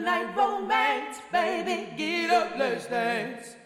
Moonlight romance, baby, get up, let's dance.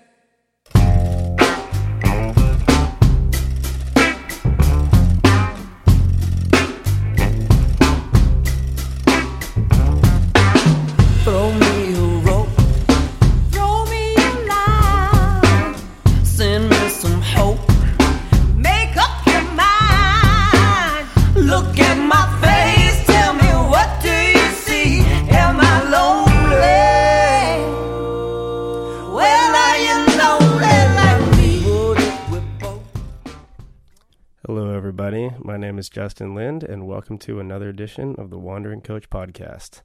Justin Lind, and welcome to another edition of the Wandering Coach Podcast.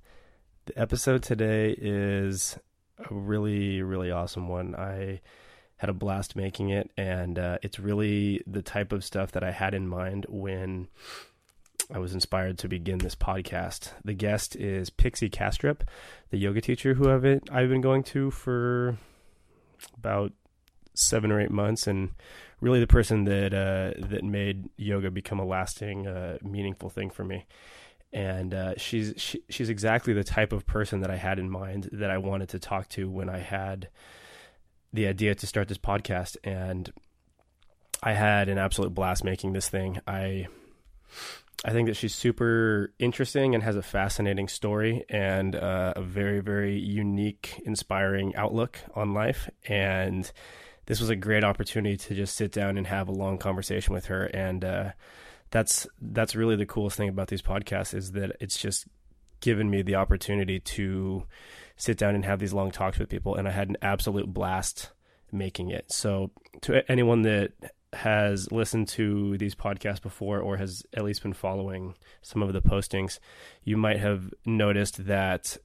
The episode today is a really, really awesome one. I had a blast making it, and uh, it's really the type of stuff that I had in mind when I was inspired to begin this podcast. The guest is Pixie Kastrup, the yoga teacher who I've been, I've been going to for about seven or eight months, and really the person that uh, that made yoga become a lasting, uh, meaningful thing for me. And uh, she's she, she's exactly the type of person that I had in mind that I wanted to talk to when I had the idea to start this podcast. And I had an absolute blast making this thing. I I think that she's super interesting and has a fascinating story and uh, a very, very unique, inspiring outlook on life. And this was a great opportunity to just sit down and have a long conversation with her. And uh, that's that's really the coolest thing about these podcasts is that it's just given me the opportunity to sit down and have these long talks with people. And I had an absolute blast making it. So to anyone that has listened to these podcasts before or has at least been following some of the postings, you might have noticed that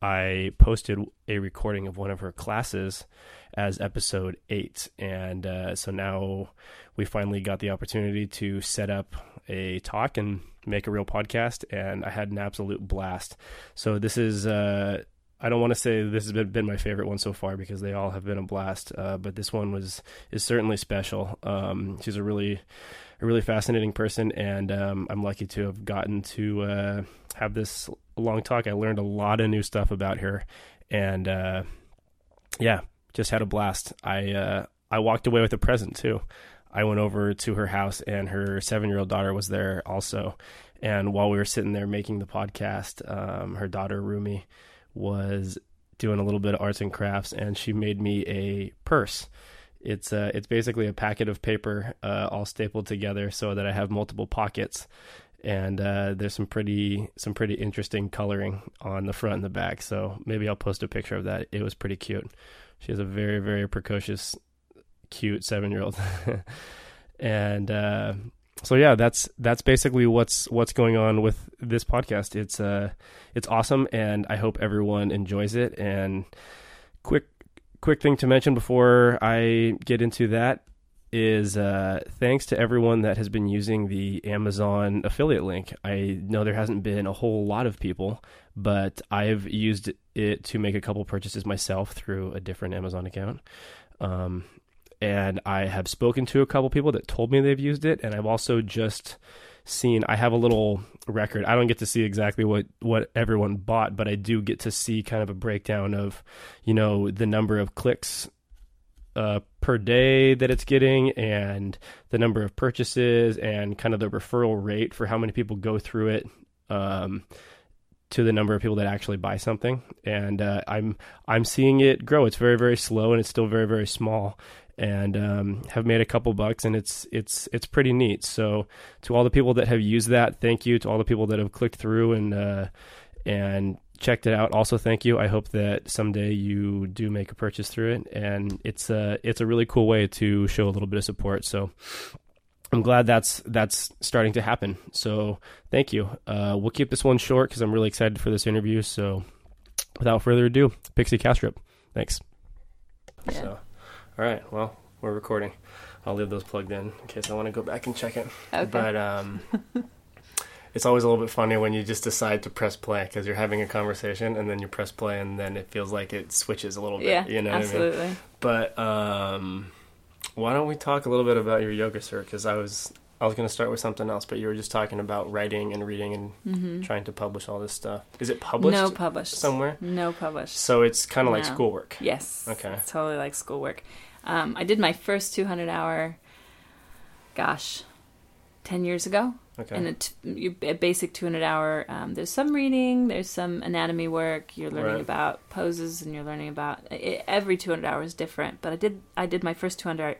I posted a recording of one of her classes as episode eight. And uh, so now we finally got the opportunity to set up a talk and make a real podcast. And I had an absolute blast. So this is. Uh, I don't want to say this has been, my favorite one so far because they all have been a blast, uh, but this one was is certainly special. Um, she's a really a really fascinating person, and um, I'm lucky to have gotten to uh, have this long talk. I learned a lot of new stuff about her, and uh, yeah, just had a blast. I uh, I walked away with a present too. I went over to her house, and her seven year old daughter was there also. And while we were sitting there making the podcast, um, her daughter Rumi was doing a little bit of arts and crafts, and she made me a purse. It's uh, it's basically a packet of paper uh, all stapled together so that I have multiple pockets, and uh, there's some pretty some pretty interesting coloring on the front and the back. So maybe I'll post a picture of that. It was pretty cute. She has a very very precocious, cute seven year old, and uh, so yeah, that's that's basically what's what's going on with this podcast. It's uh it's awesome and I hope everyone enjoys it and quick quick thing to mention before I get into that is uh thanks to everyone that has been using the Amazon affiliate link. I know there hasn't been a whole lot of people, but I've used it to make a couple purchases myself through a different Amazon account. Um and I have spoken to a couple people that told me they've used it, and I've also just seen. I have a little record. I don't get to see exactly what what everyone bought, but I do get to see kind of a breakdown of, you know, the number of clicks uh, per day that it's getting, and the number of purchases, and kind of the referral rate for how many people go through it. Um, to the number of people that actually buy something, and uh, I'm I'm seeing it grow. It's very very slow, and it's still very very small and um, have made a couple bucks and it's it's it's pretty neat so to all the people that have used that thank you to all the people that have clicked through and uh, and checked it out also thank you i hope that someday you do make a purchase through it and it's a it's a really cool way to show a little bit of support so I'm glad that's that's starting to happen. So thank you. Uh, we'll keep this one short because I'm really excited for this interview. So without further ado, Pixie Kastrup. Thanks. Yeah. So, all right. Well, we're recording. I'll leave those plugged in in case I want to go back and check it. Okay. But um, it's always a little bit funny when you just decide to press play because you're having a conversation and then you press play and then it feels like it switches a little bit. yeah, you know what I mean? absolutely. But um, why don't we talk a little bit about your yoga, sir? Because I was I was going to start with something else, but you were just talking about writing and reading and hmm trying to publish all this stuff. Is it published No published. somewhere? No published. So it's kind of like schoolwork. Yes. Okay. It's totally like schoolwork. Um, I did my first 200 hour, gosh, 10 years ago. Okay. And a, t- you- a basic 200 hour, um, there's some reading, there's some anatomy work, you're learning Right. about poses and you're learning about i every 200 hour is different. But I did, I did my first 200,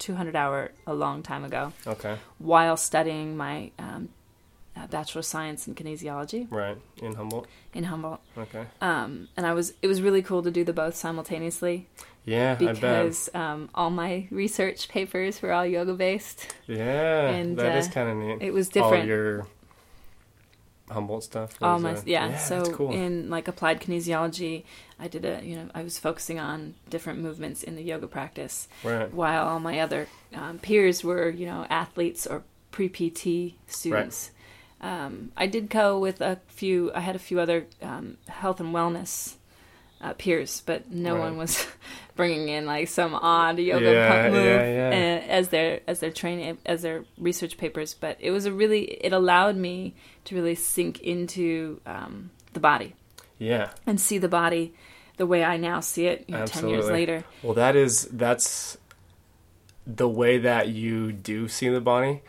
200 hour a long time ago okay. while studying my um, uh, Bachelor of Science in Kinesiology Right. In Humboldt. in Humboldt. Okay. Um, and I was, it was really cool to do the both simultaneously Yeah, I because um, all my research papers were all yoga based. Yeah, and, that is uh, kind of neat. It was different. All your Humboldt stuff. all my uh, yeah, that's so cool. in like applied kinesiology i did a you know i was focusing on different movements in the yoga practice right. while all my other um, peers were you know athletes or pre-pt students um, i did go with a few i had a few other um, health and wellness uh, peers but no Right. one was bringing in like some odd yoga Yeah, move yeah, yeah. as their as their training as their research papers but it was a really it allowed me to really sink into um, the body Yeah. and see the body the way I now see it you know, 10 years later. Well, that is that's the way that you do see the body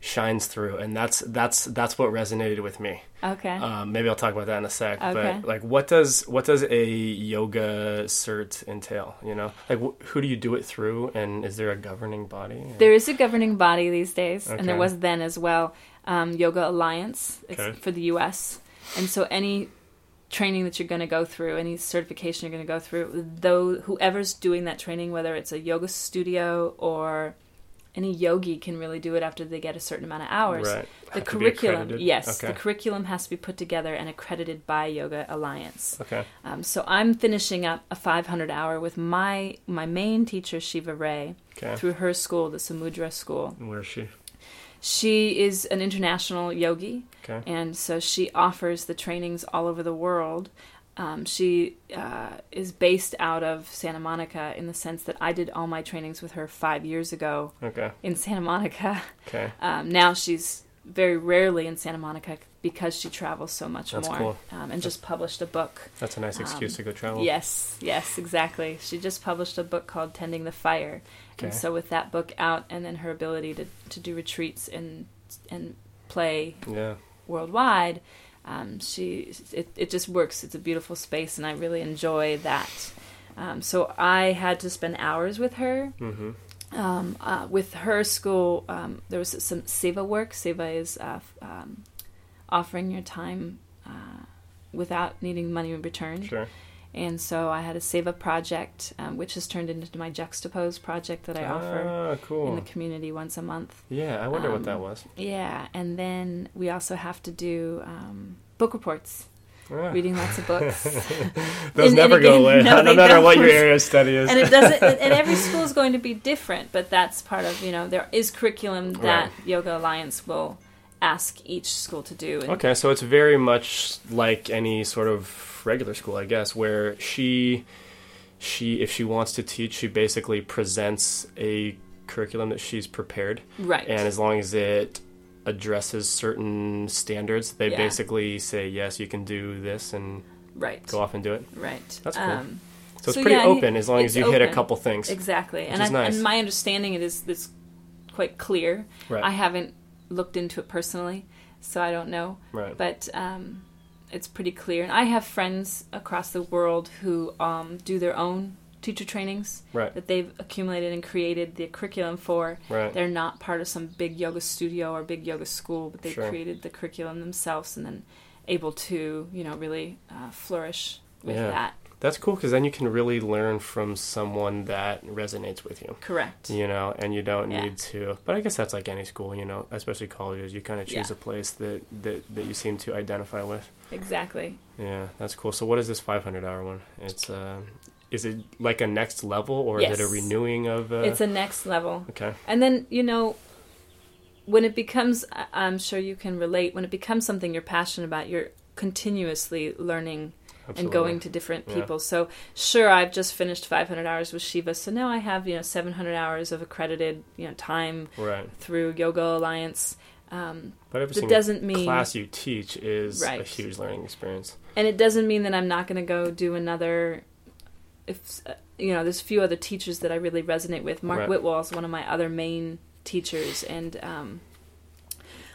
shines through, and that's that's that's what resonated with me. Okay. Um, maybe I'll talk about that in a sec. Okay. But like, what does what does a yoga cert entail? You know, like wh- who do you do it through, and is there a governing body? there is a governing body these days, and there was then as well. Um, Yoga Alliance it's Okay. for the U.S. And so any training that you're going to go through, any certification you're going to go through, though whoever's doing that training, whether it's a yoga studio or any yogi can really do it after they get a certain amount of hours. Right. The Have curriculum, yes, Okay. the curriculum has to be put together and accredited by Yoga Alliance. Okay. Um, so I'm finishing up a 500 hour with my my main teacher Shiva Rea Okay. through her school, the Samudra School. Where is she? She is an international yogi, Okay. and so she offers the trainings all over the world. Um, she uh, is based out of Santa Monica in the sense that I did all my trainings with her five years ago Okay. in Santa Monica. Okay. Um, now she's very rarely in Santa Monica because she travels so much That's more cool. um, and just published a book That's a nice excuse Um, to go travel. Yes, yes, exactly. She just published a book called Tending the Fire. Okay. And so with that book out and then her ability to, to do retreats and and play Yeah. worldwide, um, she it, it just works. It's a beautiful space and I really enjoy that. Um, so I had to spend hours with her. Mm-hmm. Um, uh, with her school, um, there was some seva work. Seva is uh, um, offering your time uh, without needing money in return. Sure. And so I had a Seva project, um, which has turned into my Juxtapose project that I offer Ah, cool. in the community once a month. yeah, I wonder what um, that was. Yeah, and then we also have to do um, book reports, Ah. reading lots of books. Those and- never and go again, away, no, no, matter what your area of study is. and it doesn't. and every school is going to be different, but that's part of you know there is curriculum that Yoga Alliance will ask each school to do. Okay, so it's very much like any sort of regular school, I guess, where she she if she wants to teach, she basically presents a curriculum that she's prepared, Right. and as long as it addresses certain standards, they Yeah. basically say yes, you can do this and right. go off and do it. Right. That's cool. Um, So it's So, pretty yeah, open as long as you hit a couple things. Exactly, and I, nice. and my understanding it is it's quite clear. Right. I haven't looked into it personally, so I don't know. Right. But um, it's pretty clear, and I have friends across the world who um, do their own teacher trainings Right. that they've accumulated and created the curriculum for. Right. They're not part of some big yoga studio or big yoga school, but they Sure. created the curriculum themselves and then able to, you know, really uh, flourish with Yeah. that. That's cool because then you can really learn from someone that resonates with you. Correct. you know, and you don't Yeah. need to. But I guess that's like any school, you know, especially colleges. You kind of choose Yeah. a place that, that that you seem to identify with. Exactly. Yeah, that's cool. So, what is this 500 hour one? It's uh, is it like a next level or is it a renewing of? Uh, it's a next level. okay. And then, you know, when it becomes, I'm sure you can relate, when it becomes something you're passionate about, you're continuously learning Absolutely. and going to different Yeah. people. So sure, I've just finished 500 hours with Shiva, so now I have you know 700 hours of accredited you know time right. through Yoga Alliance. Um, But every single doesn't mean- class you teach is a huge learning experience. and it doesn't mean that I'm not going to go do another. If uh, you know, there's a few other teachers that I really resonate with. Mark Right. Whitwell is one of my other main teachers, and um,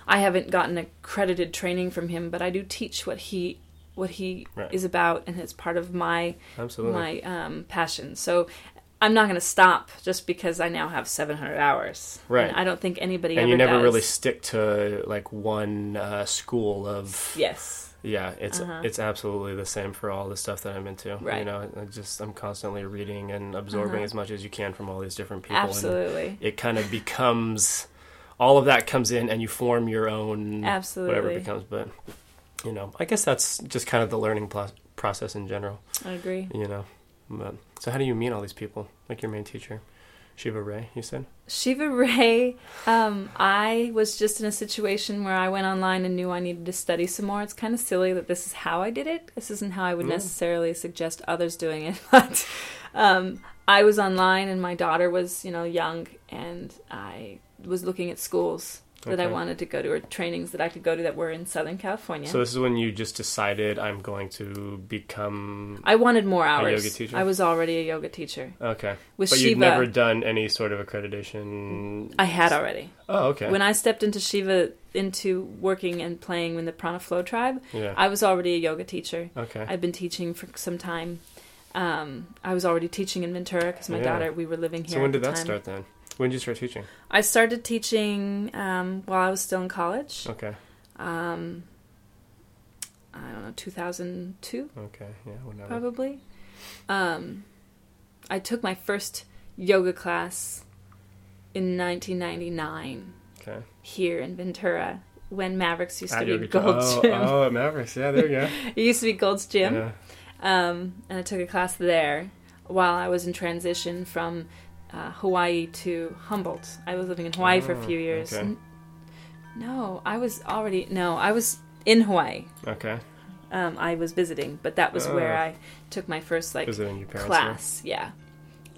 I haven't gotten accredited training from him, but I do teach what he what he Right. is about, and it's part of my Absolutely. my um, passion. So. I'm not going to stop just because I now have 700 hours. Right. And I don't think anybody and you never does. really stick to like one uh, school of Yes. yeah it's Uh-huh. it's absolutely the same for all the stuff that i'm into Right. you know I just i'm constantly reading and absorbing Uh-huh. as much as you can from all these different people and Absolutely. it kind of becomes all of that comes in and you form your own Absolutely. whatever it becomes but you know i guess that's just kind of the learning pl- process in general I agree. you know but so how do you meet all these people like your main teacher shiva rea you said Shiva Rea, um, I was just in a situation where I went online and knew I needed to study some more. It's kind of silly that this is how I did it. This isn't how I would No. necessarily suggest others doing it, but um, I was online and my daughter was, you know, young, and I was looking at schools that I wanted to go to or trainings that I could go to that were in Southern California. so this is when you just decided i'm going to become I wanted more hours. yoga teacher? I was already a yoga teacher okay with but Shiva. you'd never done any sort of accreditation I had already. oh okay When I stepped into Shiva, into working and playing in the Prana Flow tribe, yeah I was already a yoga teacher. okay I've been teaching for some time. Um, I was already teaching in Ventura because my Yeah. daughter, we were living here. so when at did the that time. start then when did you start teaching? I started teaching um, while I was still in college. okay. Um, I don't know, 2002 okay yeah whenever. Probably. Um, I took my first yoga class in 1999 okay. here in Ventura when Mavericks used At to be Gold's oh, Gym. oh mavericks. Yeah there you go. It used to be Gold's Gym. yeah. Um, and I took a class there while I was in transition from uh, Hawaii to Humboldt. I was living in Hawaii for a Oh, few years. okay. N- No, I was already no, I was in Hawaii. okay Um, I was visiting, but that was where Oh. I took my first like visiting your parents class. Yeah.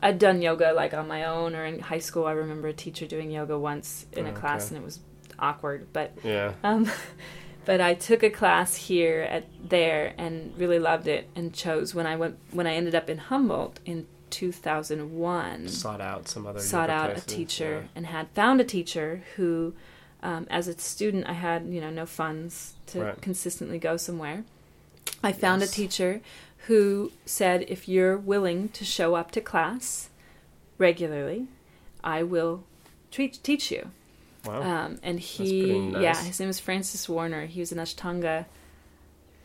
I'd done yoga like on my own or in high school. I remember a teacher doing yoga once in a Oh, class okay. and it was awkward, but yeah um, but I took a class here at there and really loved it and chose when I went when I ended up in Humboldt in 2001 sought out some other sought out a teacher and had found a teacher who um, as a student I had you know no funds to Right. consistently go somewhere I found Yes. a teacher who said if you're willing to show up to class regularly I will treat, teach you yeah. wow um, and he, nice. yeah, his name was Francis Warner. He was an Ashtanga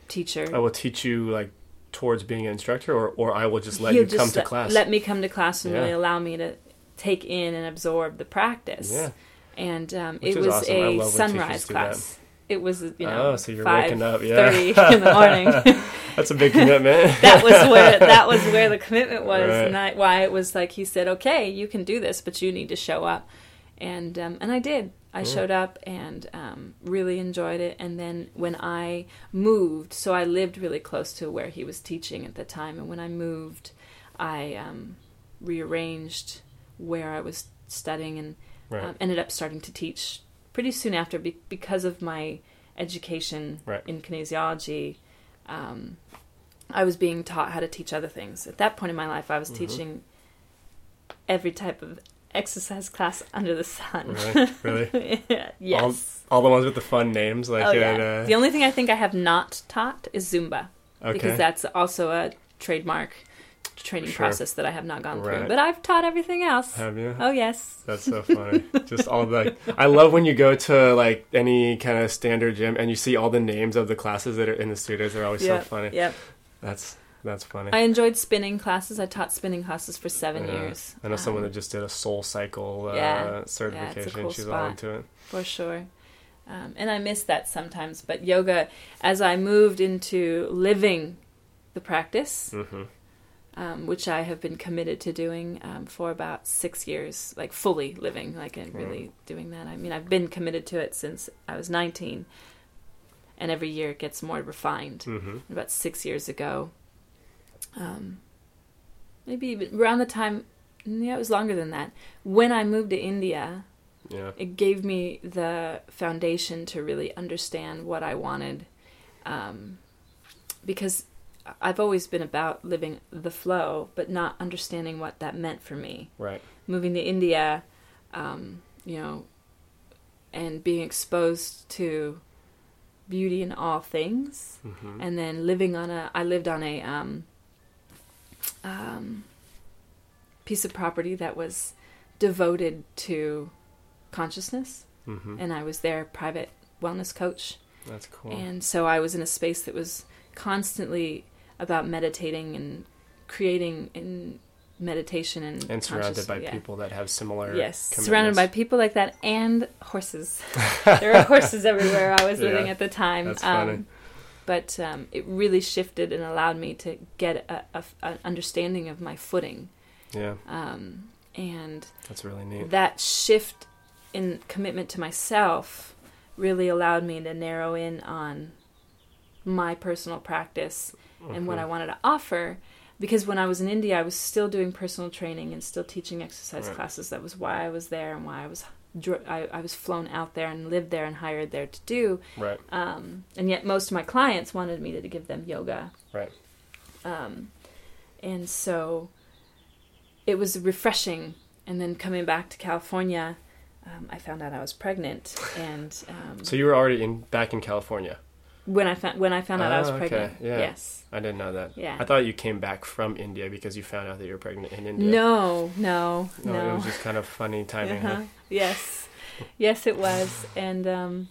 teacher. I will teach you like towards being an instructor, or or I will just let He'll you come to let, class. Let me come to class and Yeah. really allow me to take in and absorb the practice. yeah. And um, it was awesome. A sunrise class. It was, you know, oh, so you're waking up, yeah. thirty in the morning. That's a big commitment. that was where that was where the commitment was, Right. and I, why it was like he said, "Okay, you can do this, but you need to show up," and um, and I did. I Yeah. showed up and um, really enjoyed it. And then when I moved, so I lived really close to where he was teaching at the time, and when I moved, I um, rearranged where I was studying and right. um, ended up starting to teach pretty soon after be- because of my education Right. in kinesiology. Um, I was being taught how to teach other things. At that point in my life, I was Mhm. teaching every type of exercise class under the sun. really, really. yes. All the ones with the fun names, like oh, yeah. at, uh, The only thing I think I have not taught is Zumba okay. because that's also a trademark training Sure. process that I have not gone Right. through. But I've taught everything else. Have you? Oh yes. That's so funny. Just all the. I love when you go to like any kind of standard gym and you see all the names of the classes that are in the studios. They're always Yep, so funny. Yep. That's that's funny. I enjoyed spinning classes. I taught spinning classes for seven Yeah. years. I know someone Um, that just did a Soul Cycle uh, Yeah. certification. cool She's all into it. for sure. Um, and I miss that sometimes. But yoga, as I moved into living the practice, hmm um, which I have been committed to doing um, for about six years, like fully living, like and really doing that. I mean, I've been committed to it since I was 19. and every year it gets more refined. Mm-hmm. About six years ago, um, maybe around the time, yeah, it was longer than that. When I moved to India, Yeah. it gave me the foundation to really understand what I wanted, um, because I've always been about living the flow, but not understanding what that meant for me. Right. Moving to India, um, you know, and being exposed to beauty in all things, Mm-hmm. and then living on a, I lived on a um, um, piece of property that was devoted to consciousness Mm-hmm. and I was their private wellness coach. That's cool. And so I was in a space that was constantly about meditating and creating in meditation and and surrounded by yeah. people that have similar Yes, surrounded by people like that and horses. there were horses everywhere I was living Yeah, at the time. that's funny. But um, it really shifted and allowed me to get a, a, an understanding of my footing. yeah Um, and that's really neat that shift in commitment to myself really allowed me to narrow in on my personal practice and what I Mm-hmm. wanted to offer. Because when I was in India, I was still doing personal training and still teaching exercise Right. classes. That was why I was there and why I was dr- I, I was flown out there and lived there and hired there to do. right Um, and yet, most of my clients wanted me to give them yoga. Right. Um, and so it was refreshing. And then coming back to California, um, I found out I was pregnant. And um, so you were already in back in california when I found when I found out I was okay, pregnant, yeah. yes, i didn't know that Yeah. i thought you came back from india because you found out that you were pregnant in india no, no, no, no, it was just kind of funny timing Uh-huh. huh? yes, yes, it was, and um,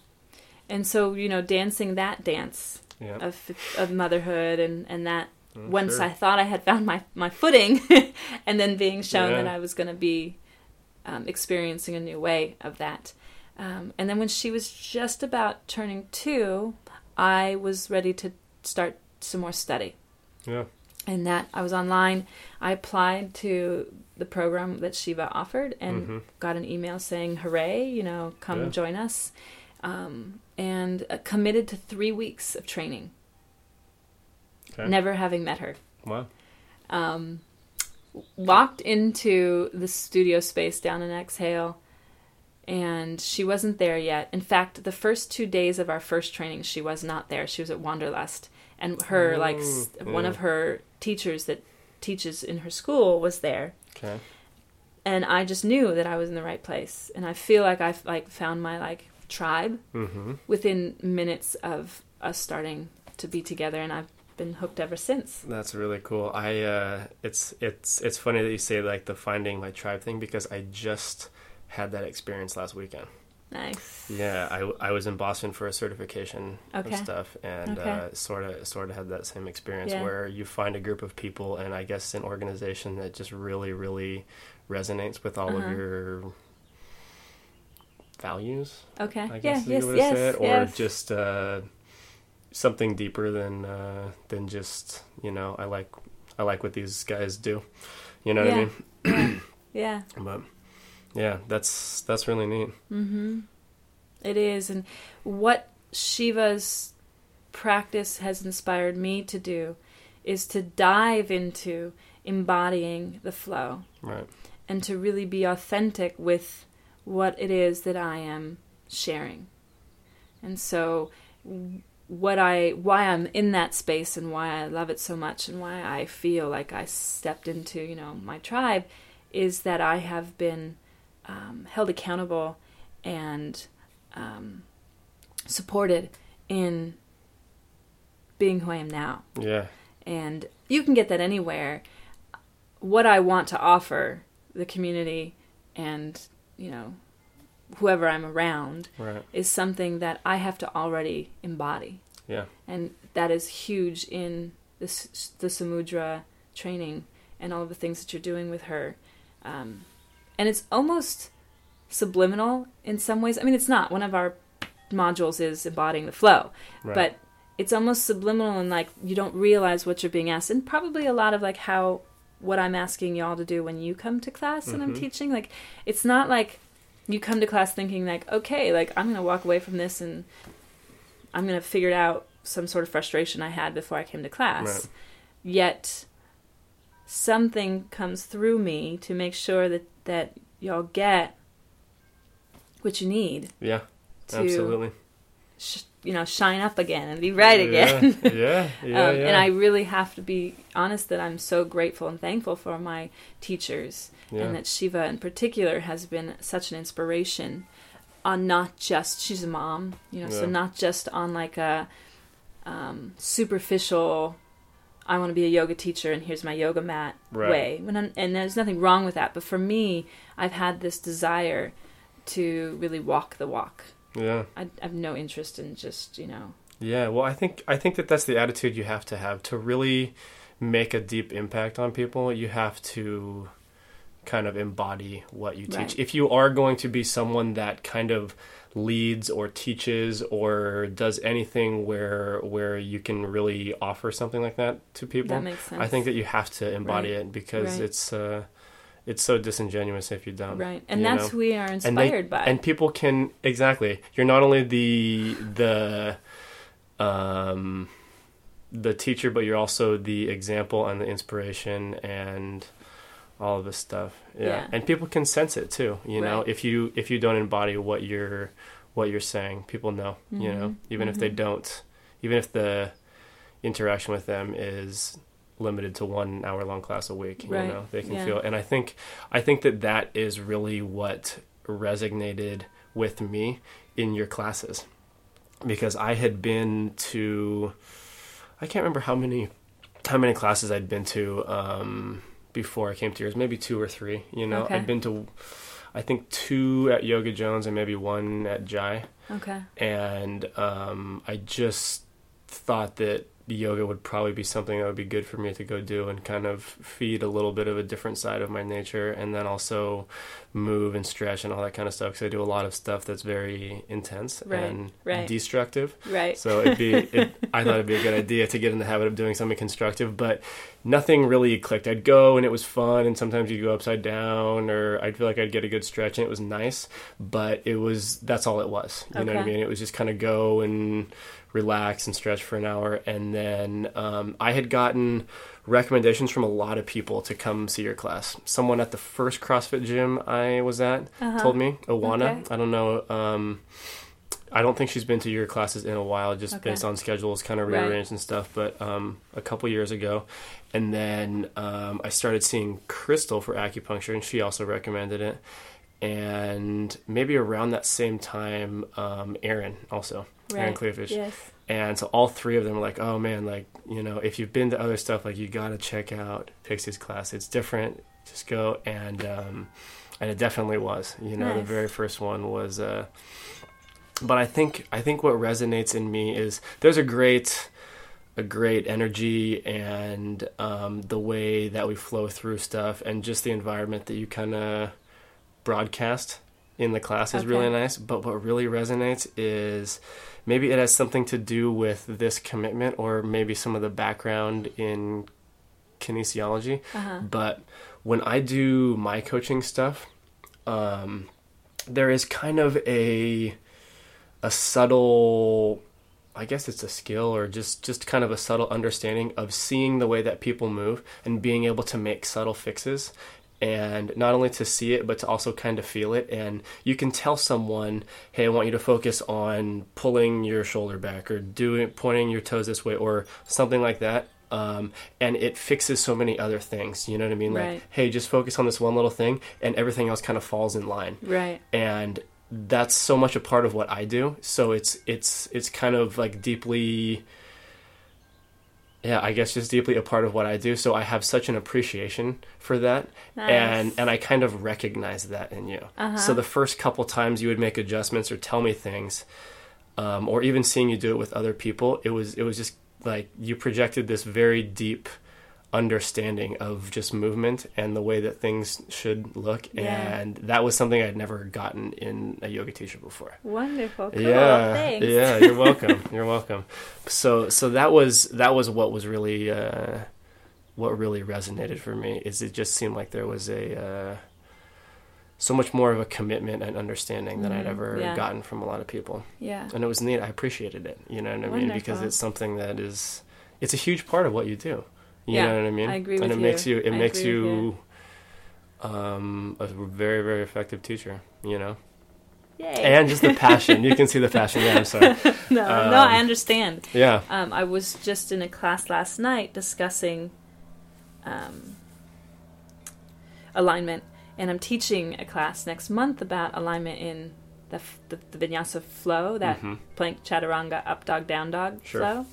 and so you know, dancing that dance of of motherhood and and that Mm, once sure. I thought I had found my my footing, and then being shown Yeah. that I was going to be um, experiencing a new way of that. Um, and then when she was just about turning two, I was ready to start some more study. yeah And that I was online. I applied to the program that Shiva offered and Mhm. got an email saying, "Hooray! You know, come Yeah. join us." Um, and uh, committed to three weeks of training. okay Never having met her. wow um, walked into the studio space down in Exhale, and she wasn't there yet. In fact, the first two days of our first training, she was not there. She was at Wanderlust, and her Oh, like one of her teachers that teaches in her school was there. okay And I just knew that I was in the right place, and I feel like I like found my like tribe mm-hmm within minutes of us starting to be together, and I've been hooked ever since. That's really cool. I uh it's it's it's funny that you say like the finding my tribe thing because I just had that experience last weekend. Nice. Yeah, I, I was in Boston for a certification Okay. of stuff and uh sort of sort of had that same experience Yeah. where you find a group of people and I guess an organization that just really really resonates with all Uh-huh. of your values. Okay. I yeah. guess Yes. you would Yes. have said, or yes. just uh, something deeper than uh, than just you know I like I like what these guys do. You know what I mean? yeah. But yeah, that's that's really neat. Mm-hmm. It is, and what Shiva's practice has inspired me to do is to dive into embodying the flow Right. and to really be authentic with what it is that I am sharing. And so what I why I'm in that space and why I love it so much and why I feel like I stepped into, you know, my tribe is that I have been um, held accountable and um, supported in being who I am now Yeah. and you can get that anywhere what i want to offer the community and you know whoever i'm around Right. is something that i have to already embody Yeah. and that is huge in this the samudra training and all of the things that you're doing with her um, and it's almost subliminal in some ways i mean it's not one of our modules is embodying the flow Right. but it's almost subliminal and like you don't realize what you're being asked and probably a lot of like how what i'm asking y'all to do when you come to class and i'm Mhm. teaching like it's not like you come to class thinking like okay like i'm gonna walk away from this and I'm going to figure out some sort of frustration I had before I came to class. Right. Yet something comes through me to make sure that that y'all get what you need Yeah, absolutely. sh- you know shine up again and be right again. Yeah, yeah, yeah. um, yeah. And I really have to be honest that I'm so grateful and thankful for my teachers, yeah. and that Shiva in particular has been such an inspiration on not just she's a mom, you know, so not just on like a um, superficial. I want to be a yoga teacher, and here's my yoga mat Right. way. And there's nothing wrong with that, but for me, I've had this desire to really walk the walk. yeah. I, I have no interest in just you know Yeah, well, I think I think that that's the attitude you have to have to really make a deep impact on people. You have to kind of embody what you teach. Right. If you are going to be someone that kind of leads or teaches or does anything where where you can really offer something like that to people, that makes sense. I think that you have to embody Right. it because Right. it's uh it's so disingenuous if you don't. right, and that's know? who we are and they- inspired by. and people can exactly you're not only the the um the teacher but you're also the example and the inspiration and all of this stuff yeah, Yeah. and people can sense it too you know if you if you don't embody what you're what you're saying people know you know Mhm. even if they Mhm. don't even if the interaction with them is limited to one hour long class a week Right. you know they can Yeah. feel and i think i think that that is really what resonated with me in your classes because i had been to i can't remember how many how many classes i'd been to um before i came to yours maybe two or three you know? Okay. i'd been to i think two at yoga jones and maybe one at jai. Okay, and um, I just thought that yoga would probably be something that would be good for me to go do and kind of feed a little bit of a different side of my nature, and then also move and stretch and all that kind of stuff because I do a lot of stuff that's very intense Right, and right. destructive. right, So it'd be, it, I thought it'd be a good idea to get in the habit of doing something constructive, but nothing really clicked. I'd go and it was fun, and sometimes you'd go upside down, or I'd feel like I'd get a good stretch, and it was nice, but it was that's all it was. You know what I mean? It was just kind of go and relax and stretch for an hour, and then um, I had gotten recommendations from a lot of people to come see your class. Someone at the first CrossFit gym I was at Uh-huh. told me, Owana. Okay. I don't know. Um, I don't think she's been to your classes in a while, just Okay. based on schedules, kind of Right. rearranged and stuff. But um, a couple years ago, and then um, I started seeing Crystal for acupuncture, and she also recommended it. And maybe around that same time, um, Aaron also, Aaron right. Clearfish, Yes, and so all three of them were like, "Oh man, like you know, if you've been to other stuff, like you got to check out Pixie's class. It's different. Just go." And um, and it definitely was. You know, the very first one was. Uh, but I think I think what resonates in me is there's a great a great energy and um, the way that we flow through stuff and just the environment that you kind of broadcast in the class is really nice. But what really resonates is maybe it has something to do with this commitment or maybe some of the background in kinesiology. uh-huh. But when I do my coaching stuff, um, there is kind of a a subtle I guess it's a skill or just just kind of a subtle understanding of seeing the way that people move and being able to make subtle fixes and not only to see it but to also kind of feel it. And you can tell someone hey i want you to focus on pulling your shoulder back or doing pointing your toes this way or something like that. Um, and it fixes so many other things you know what i mean? Like Right. hey just focus on this one little thing and everything else kind of falls in line. Right, and that's so much a part of what I do. So it's it's it's kind of like deeply yeah, I guess just deeply a part of what I do. So I have such an appreciation for that. And and I kind of recognize that in you. Uh-huh. So the first couple times you would make adjustments or tell me things, um, or even seeing you do it with other people, it was it was just like you projected this very deep understanding of just movement and the way that things should look Yeah. and that was something I'd never gotten in a yoga teacher before. wonderful, cool. Yeah, Thanks. yeah, you're welcome. you're welcome. So, so that was that was what was really uh, what really resonated for me. Is it just seemed like there was a uh, so much more of a commitment and understanding than I'd Mhm, ever yeah. gotten from a lot of people. Yeah. And it was neat. I appreciated it. You know what I mean? Because it's something that is it's a huge part of what you do. You Yeah, know what I mean? I agree with and it makes you. you it I makes with you um a very very effective teacher, you know. Yay. And just the passion. you can see the passion. Yeah, I'm sorry. no, um, no, I understand. Yeah. Um, I was just in a class last night discussing um, alignment, and I'm teaching a class next month about alignment in the the, the vinyasa flow, that Mhm. plank chaturanga up dog down dog Sure. flow,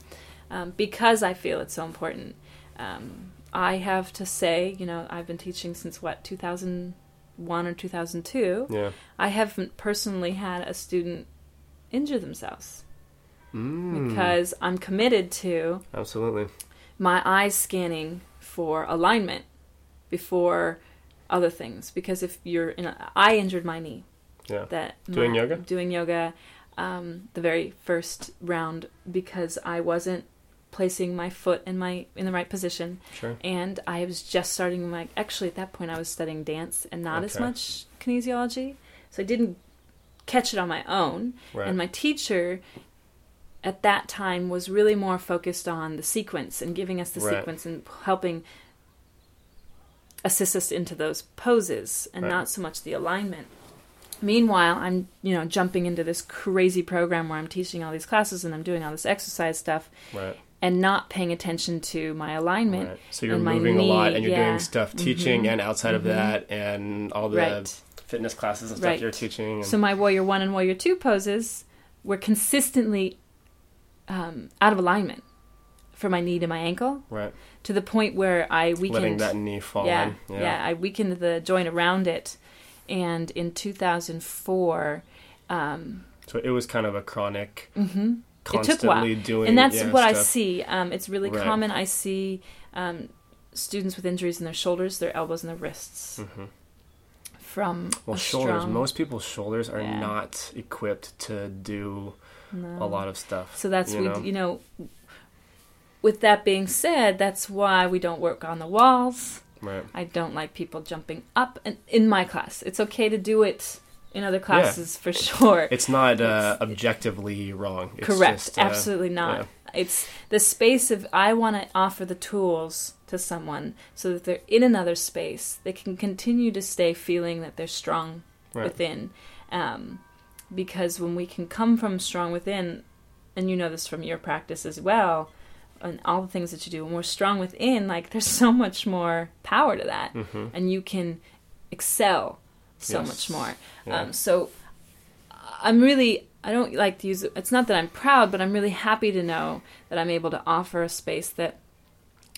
um, because I feel it's so important. Um, I have to say, you know, I've been teaching since what 2001 or 2002. Yeah. I haven't personally had a student injure themselves Mm, because I'm committed to absolutely. my eyes scanning for alignment before other things. Because if you're in, a, I injured my knee. Yeah. That Doing my- yoga? Doing yoga, um, the very first round because I wasn't placing my foot in my in the right position, Sure. and I was just starting my. Actually, at that point, I was studying dance and not as much kinesiology, so I didn't catch it on my own. Right. And my teacher at that time was really more focused on the sequence and giving us the Right. sequence and helping assist us into those poses and Right. not so much the alignment. Meanwhile, I'm, you know, jumping into this crazy program where I'm teaching all these classes and I'm doing all this exercise stuff right. And not paying attention to my alignment. Right. So you're moving a lot and you're yeah. doing stuff teaching Mhm. and outside of Mhm. that and all the Right. fitness classes and stuff Right. you're teaching. And, So my warrior one and warrior two poses were consistently um, out of alignment for my knee to my ankle right. to the point where I weakened. Letting that knee fall yeah, in. yeah, I weakened the joint around it, and in 2004, um, So it was kind of a chronic, mhm, constantly doing. and that's yeah, what I see. Um, it's really Right. common. I see um, students with injuries in their shoulders, their elbows, and their wrists Mhm. from Well, a shoulders. strong- Most people's shoulders are Yeah. not equipped to do No. a lot of stuff. So that's you we know? you know. With that being said, that's why we don't work on the walls. Right. I don't like people jumping up and in my class. It's okay to do it in other classes for sure. It's not uh, It's- objectively wrong. It's Correct. just, uh, Absolutely not. It's the space of I want to offer the tools to someone so that they're in another space. They can continue to stay feeling that they're strong Right. within. Um, because when we can come from strong within, and you know this from your practice as well, and all the things that you do, when we're strong within, like there's so much more power to that, Mhm. and you can excel so Yes. much more. Yeah. Um, so I'm really, I don't like to use it. It's not that I'm proud, but I'm really happy to know that I'm able to offer a space that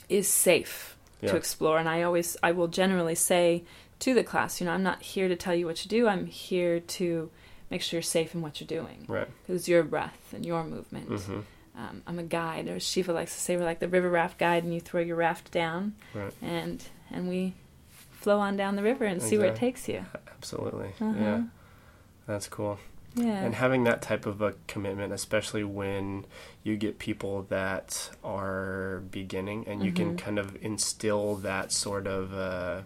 is safe Yeah. to explore. And I always, I will generally say to the class, you know, I'm not here to tell you what to do. I'm here to make sure you're safe in what you're doing. Right. Because your breath and your movement. hmm Um, I'm a guide, or as Shiva likes to say, we're like the river raft guide, and you throw your raft down, Right. and and we flow on down the river and see where it takes you. Absolutely. Uh-huh. Yeah. That's cool. Yeah. And having that type of a commitment, especially when you get people that are beginning, and you can Mhm. kind of instill that sort of uh,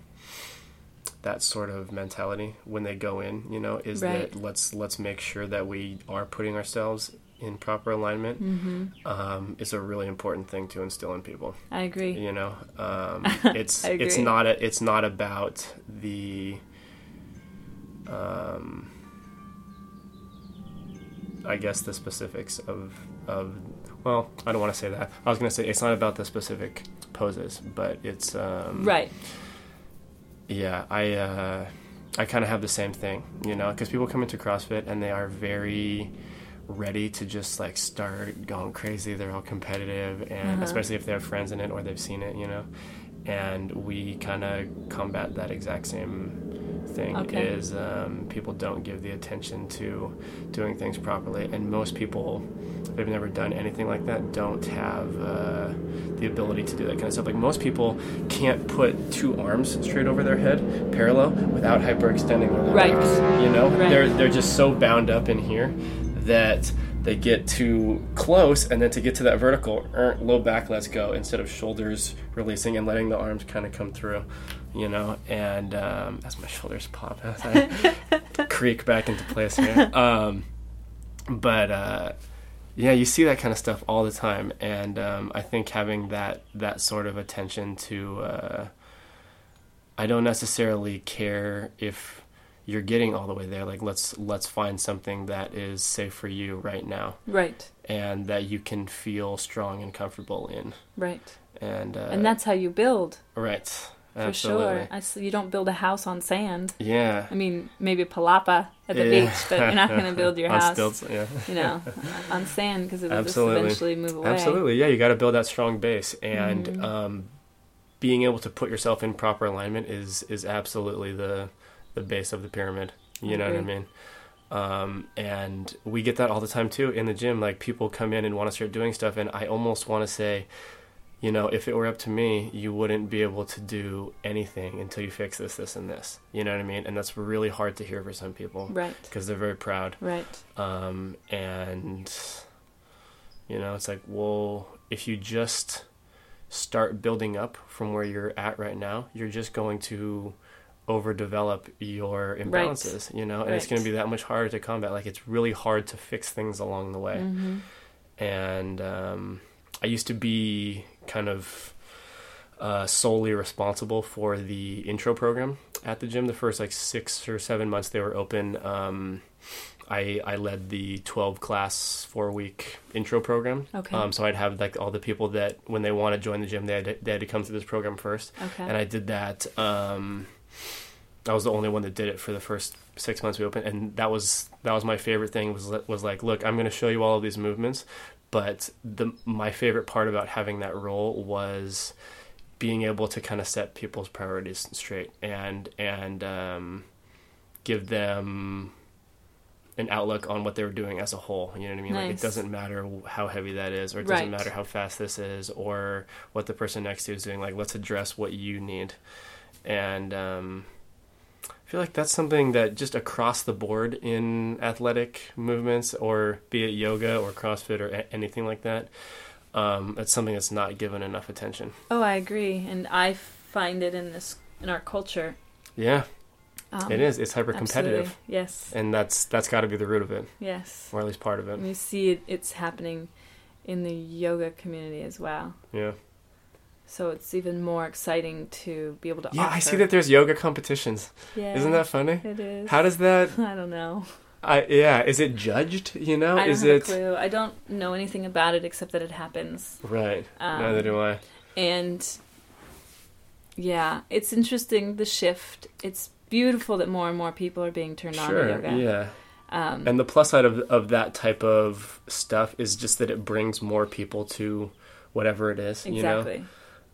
that sort of mentality when they go in. You know, is Right. that let's let's make sure that we are putting ourselves in proper alignment. hmm Um, is a really important thing to instill in people. I agree. You know, um, it's it's not a, it's not about the um, I guess the specifics of of well, I don't want to say that. I was going to say it's not about the specific poses, but it's um, Right. yeah, I uh, I kind of have the same thing, you know, because people come into CrossFit and they are very ready to just like start going crazy. They're all competitive, and Uh-huh. especially if they have friends in it or they've seen it, you know. And we kind of combat that exact same thing. Okay. Is um, people don't give the attention to doing things properly, and most people, if they've never done anything like that, don't have uh, the ability to do that kind of stuff. Like most people can't put two arms straight over their head, parallel, without hyperextending their Right. legs. You know, Right. they're they're just so bound up in here that they get too close, and then to get to that vertical, er, low back lets go instead of shoulders releasing and letting the arms kind of come through. you know, and um, as my shoulders pop as I creak back into place here. Um, but uh, yeah, you see that kind of stuff all the time, and um, I think having that that sort of attention to, uh, I don't necessarily care if you're getting all the way there. Like let's let's find something that is safe for you right now, Right. and that you can feel strong and comfortable in, Right. and uh, and that's how you build right, for absolutely, sure. I you don't build a house on sand. yeah. I mean, maybe a palapa at the Yeah. beach, but you're not going to build your On house, stilts, yeah. you know, on sand because it'll Absolutely. just eventually move away. Absolutely, yeah. You got to build that strong base, and Mhm. um, being able to put yourself in proper alignment is is absolutely the the base of the pyramid. You know what I mean? Um, and we get that all the time too in the gym. Like people come in and want to start doing stuff, and I almost want to say, you know, if it were up to me, you wouldn't be able to do anything until you fix this, this, and this. You know what I mean? And that's really hard to hear for some people Right. because they're very proud Right. um, and you know it's like well if you just start building up from where you're at right now you're just going to overdevelop your imbalances you know and it's going to be that much harder to combat like it's really hard to fix things along the way hmm and um, I used to be kind of uh, solely responsible for the intro program at the gym. The first like six or seven months they were open, um, I I led the twelve class four week intro program. Okay. Um, so I'd have like all the people that when they want to join the gym, they had to, they had to come through this program first, Okay. and I did that. Um, I was the only one that did it for the first six months we opened, and that was that was my favorite thing. Was was like, look, I'm going to show you all of these movements, but the my favorite part about having that role was being able to kind of set people's priorities straight and and um, give them an outlook on what they were doing as a whole. You know what I mean? Like it doesn't matter how heavy that is, or it doesn't Right. matter how fast this is, or what the person next to you is doing. Like let's address what you need, and um, I feel like that's something that just across the board in athletic movements, or be it yoga or CrossFit or a- anything like that, um, it's something that's not given enough attention. oh, I agree, and I find it in this in our culture. Yeah, Um, it is. It's hyper competitive. Yes. and that's that's got to be the root of it, Yes. or at least part of it. And you see it, it's happening in the yoga community as well. Yeah. So it's even more exciting to be able to. Yeah, I see that there's yoga competitions. Yeah, Isn't that funny? It is. How does that? I don't know. I yeah. Is it judged? You know? I don't is have it a clue. I don't know anything about it except that it happens. right? Um, Neither do I. And yeah, it's interesting the shift. It's beautiful that more and more people are being turned on to yoga. Yeah. Um, And the plus side of of that type of stuff is just that it brings more people to whatever it is. exactly. You know.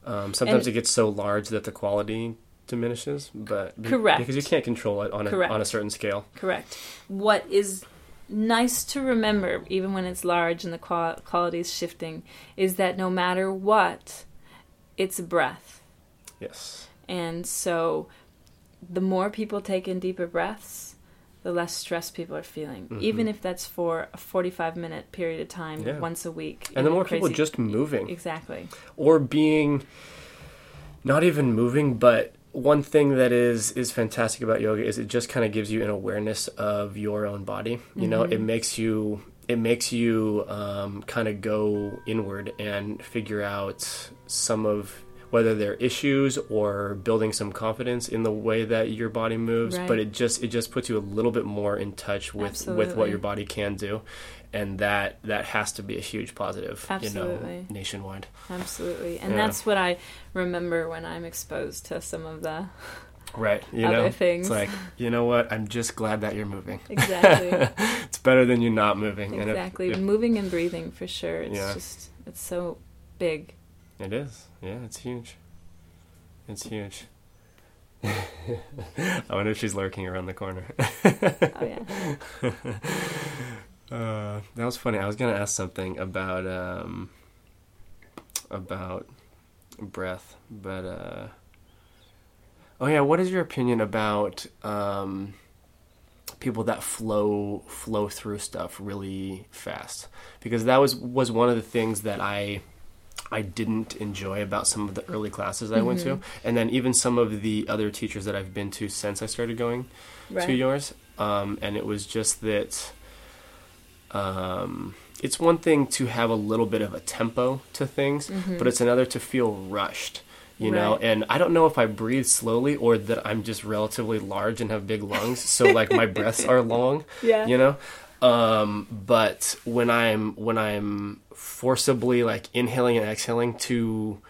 Um, sometimes And- it gets so large that the quality diminishes, but be- Correct. because you can't control it on a Correct. on a certain scale. Correct. What is nice to remember, even when it's large and the qual- quality is shifting, is that no matter what, it's breath. Yes. And so the more people take in deeper breaths, the less stress people are feeling. Mhm. Even if that's for a 45 minute period of time Yeah. once a week. And the more people crazy- just moving. Exactly. or being not even moving but one thing that is is fantastic about yoga is it just kind of gives you an awareness of your own body you know it makes you it makes you um, kind of go inward and figure out some of whether they're issues or building some confidence in the way that your body moves Right. but it just it just puts you a little bit more in touch with with what your body can do and that that has to be a huge positive you Absolutely. know nationwide Absolutely. And Yeah. that's what I remember when I'm exposed to some of the. Right. You other know, things. it's like, you know what? I'm just glad that you're moving. Exactly. it's better than you not moving. And if- exactly. if- Moving and breathing for sure. It's Yeah. just, it's so big. It is. Yeah, it's huge. It's huge. I wonder if she's lurking around the corner. Oh, yeah. Uh, that was funny. I was gonna ask something about um, about breath, but uh, oh yeah, what is your opinion about um, people that flow flow through stuff really fast? Because that was was one of the things that I I didn't enjoy about some of the early classes I went to, Mm-hmm. and then even some of the other teachers that I've been to since I started going Right. to yours. Um, and it was just that um, it's one thing to have a little bit of a tempo to things, but it's another to feel rushed. You know, Mm-hmm. Right. and I don't know if I breathe slowly or that I'm just relatively large and have big lungs, so like my breaths are long. Yeah. You know, um, but when I'm when I'm forcibly like inhaling and exhaling to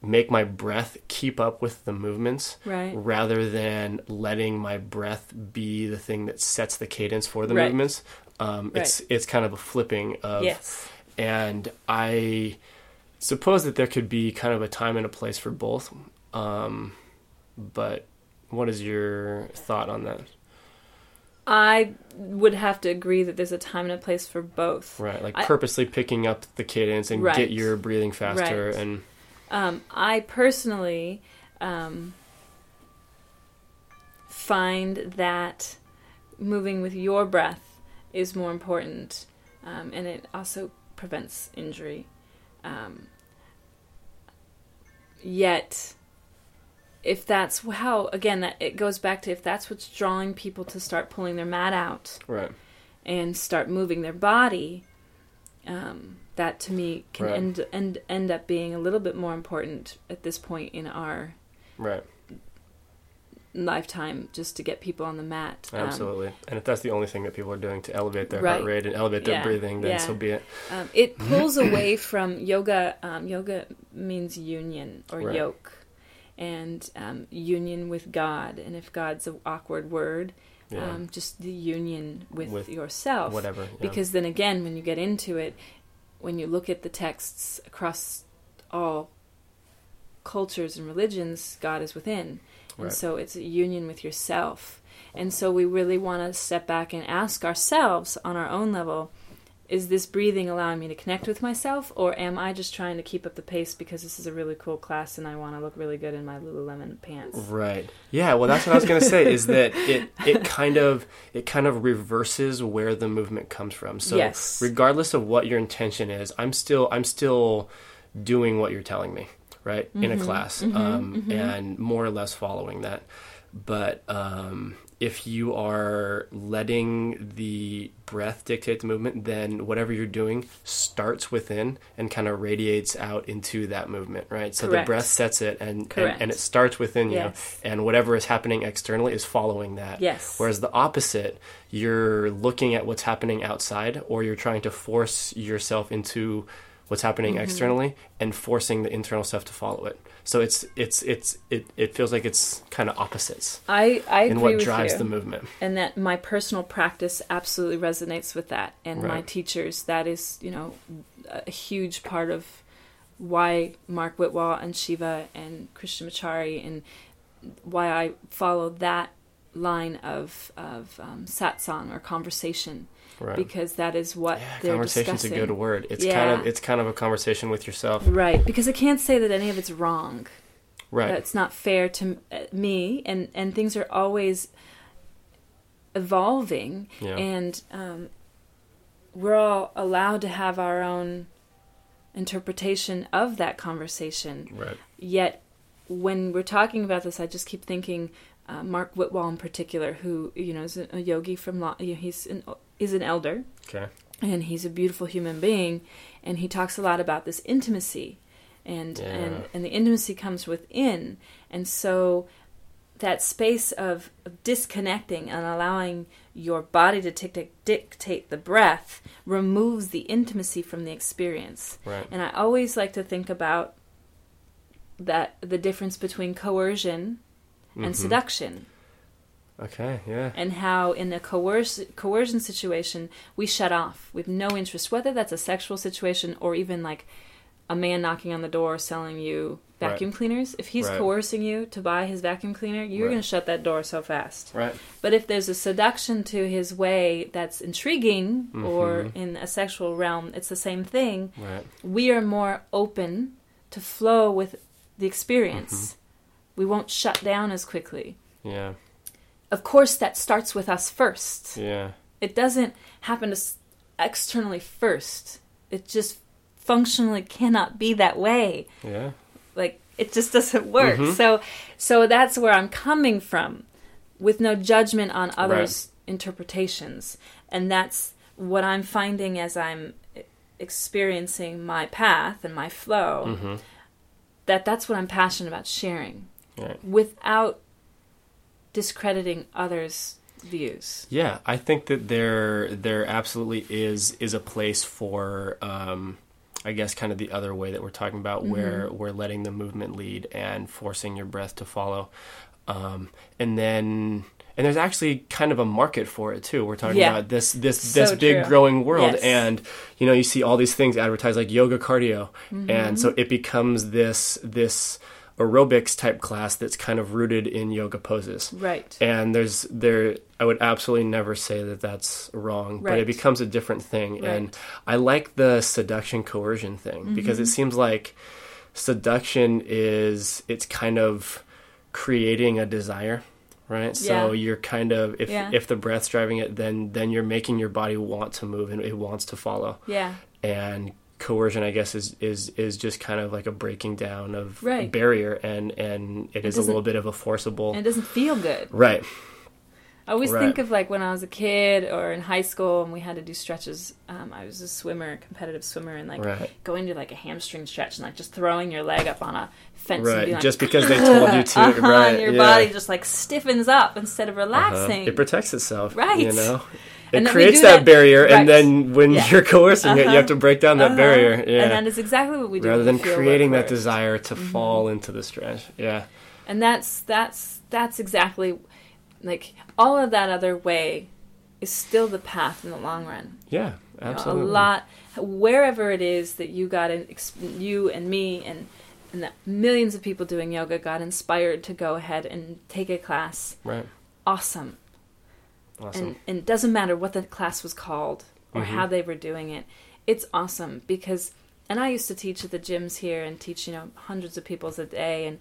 make my breath keep up with the movements Right. rather than letting my breath be the thing that sets the cadence for the Right. movements um, it's it's kind of a flipping of Yes. and i suppose that there could be kind of a time and a place for both um, but what is your thought on that I would have to agree that there's a time and a place for both. right like I- purposely picking up the cadence and Right. get your breathing faster Right. and Um, I personally um, find that moving with your breath is more important, um, and it also prevents injury. Um, yet, if that's how, again, that it goes back to if that's what's drawing people to start pulling their mat out right and start moving their body, um, that to me can Right. end, end end up being a little bit more important at this point in our right lifetime, just to get people on the mat. Um, absolutely and if that's the only thing that people are doing to elevate their Right. heart rate and elevate their Yeah. breathing then Yeah. so be it Um, it pulls away from yoga. Um, yoga means union or Right. yoke, and um, union with God. And if God's an awkward word, yeah um, just the union with, With yourself. whatever yeah. Because then again, when you get into it, when you look at the texts across all cultures and religions, God is within. And Right. so it's a union with yourself. And so we really want to step back and ask ourselves on our own level is this breathing allowing me to connect with myself, or am I just trying to keep up the pace because this is a really cool class and I want to look really good in my Lululemon pants? Right. Yeah. Well, that's what I was going to say. Is that it? It kind of it kind of reverses where the movement comes from. So Yes. regardless of what your intention is, I'm still I'm still doing what you're telling me, right, in a Mm-hmm. class, um, and more or less following that. But um, if you are letting the breath dictate the movement, then whatever you're doing starts within and kind of radiates out into that movement, right? So the breath sets it and, and, Correct. and it starts within Yes. you, and whatever is happening externally is following that. Yes. Whereas the opposite, you're looking at what's happening outside, or you're trying to force yourself into what's happening Mm-hmm. externally and forcing the internal stuff to follow it. So it's it's it's it, it feels like it's kind of opposites I, I agree in what with drives you. the movement. and that my personal practice absolutely resonates with that and my teachers that is you know a huge part of why mark whitwell and shiva and krishnamacharya and why i follow that line of of um, satsang or conversation Right. because that is what yeah, they're conversation's discussing a good word. It's kind of it's kind of a conversation with yourself. right because i can't say that any of it's wrong Right. that's not fair to uh, me and and things are always evolving Yeah. and um, we're all allowed to have our own interpretation of that conversation right. yet when we're talking about this i just keep thinking uh, mark whitwell in particular who you know is a, yogi from Lo- you know, he's an is an elder Okay. and he's a beautiful human being and he talks a lot about this intimacy and Yeah. and and the intimacy comes within and so that space of, of disconnecting and allowing your body to tic- dictate the breath removes the intimacy from the experience Right. and i always like to think about that the difference between coercion and Mhm. seduction Okay. Yeah. and how in a coerc- coercion situation we shut off with no interest whether that's a sexual situation or even like a man knocking on the door selling you Right. vacuum cleaners if he's Right. coercing you to buy his vacuum cleaner you're Right. going to shut that door so fast Right. but if there's a seduction to his way that's intriguing or Mhm. in a sexual realm it's the same thing Right. we are more open to flow with the experience Mm-hmm. we won't shut down as quickly Yeah. Of course that starts with us first Yeah. it doesn't happen externally first it just functionally cannot be that way Yeah. like it just doesn't work Mm-hmm. so so that's where i'm coming from with no judgment on others interpretations and that's what i'm finding as i'm experiencing my path and my flow Mm-hmm. that that's what i'm passionate about sharing Right. without discrediting others views Yeah, I think that there there absolutely is is a place for um, I guess kind of the other way that we're talking about where we're letting the movement lead and forcing your breath to follow. Um, and then and there's actually kind of a market for it too. We're talking Yeah. about this this So this big true. growing world Yes. and you know you see all these things advertised like yoga cardio Mm-hmm. and so it becomes this this aerobics type class that's kind of rooted in yoga poses right and there's there i would absolutely never say that that's wrong right. but it becomes a different thing and Right. Mm-hmm. i like the seduction coercion thing because it seems like seduction is it's kind of creating a desire right so Yeah. you're kind of if Yeah. if the breath's driving it then then you're making your body want to move and it wants to follow yeah and coercion i guess is is is just kind of like a breaking down of Right. barrier and and it is a little bit of a forcible and it doesn't feel good right I always Right. think of like when I was a kid or in high school and we had to do stretches. Um, I was a swimmer, competitive swimmer, and like Right. going to like a hamstring stretch and like just throwing your leg up on a fence Right, being like, just because they told you to, uh-huh, right? and your yeah. body just like stiffens up instead of Uh-huh. relaxing. It protects itself, Right. You know, it And then we creates that, that- barrier, right. and then when Yeah. you're coercing it, you Uh-huh. have to break down that Uh-huh. barrier. Yeah, And that is exactly what we do. rather than creating that desire to Mm-hmm. fall into the stretch. Yeah, and that's that's that's exactly like all of that other way is still the path in the long run. yeah, You know, absolutely. a lot wherever it is that you got in, you and me and and that millions of people doing yoga got inspired to go ahead and take a class Right, awesome awesome. and and it doesn't matter what the class was called or Mhm. how they were doing it it's awesome because and i used to teach at the gyms here and teach you know hundreds of people a day and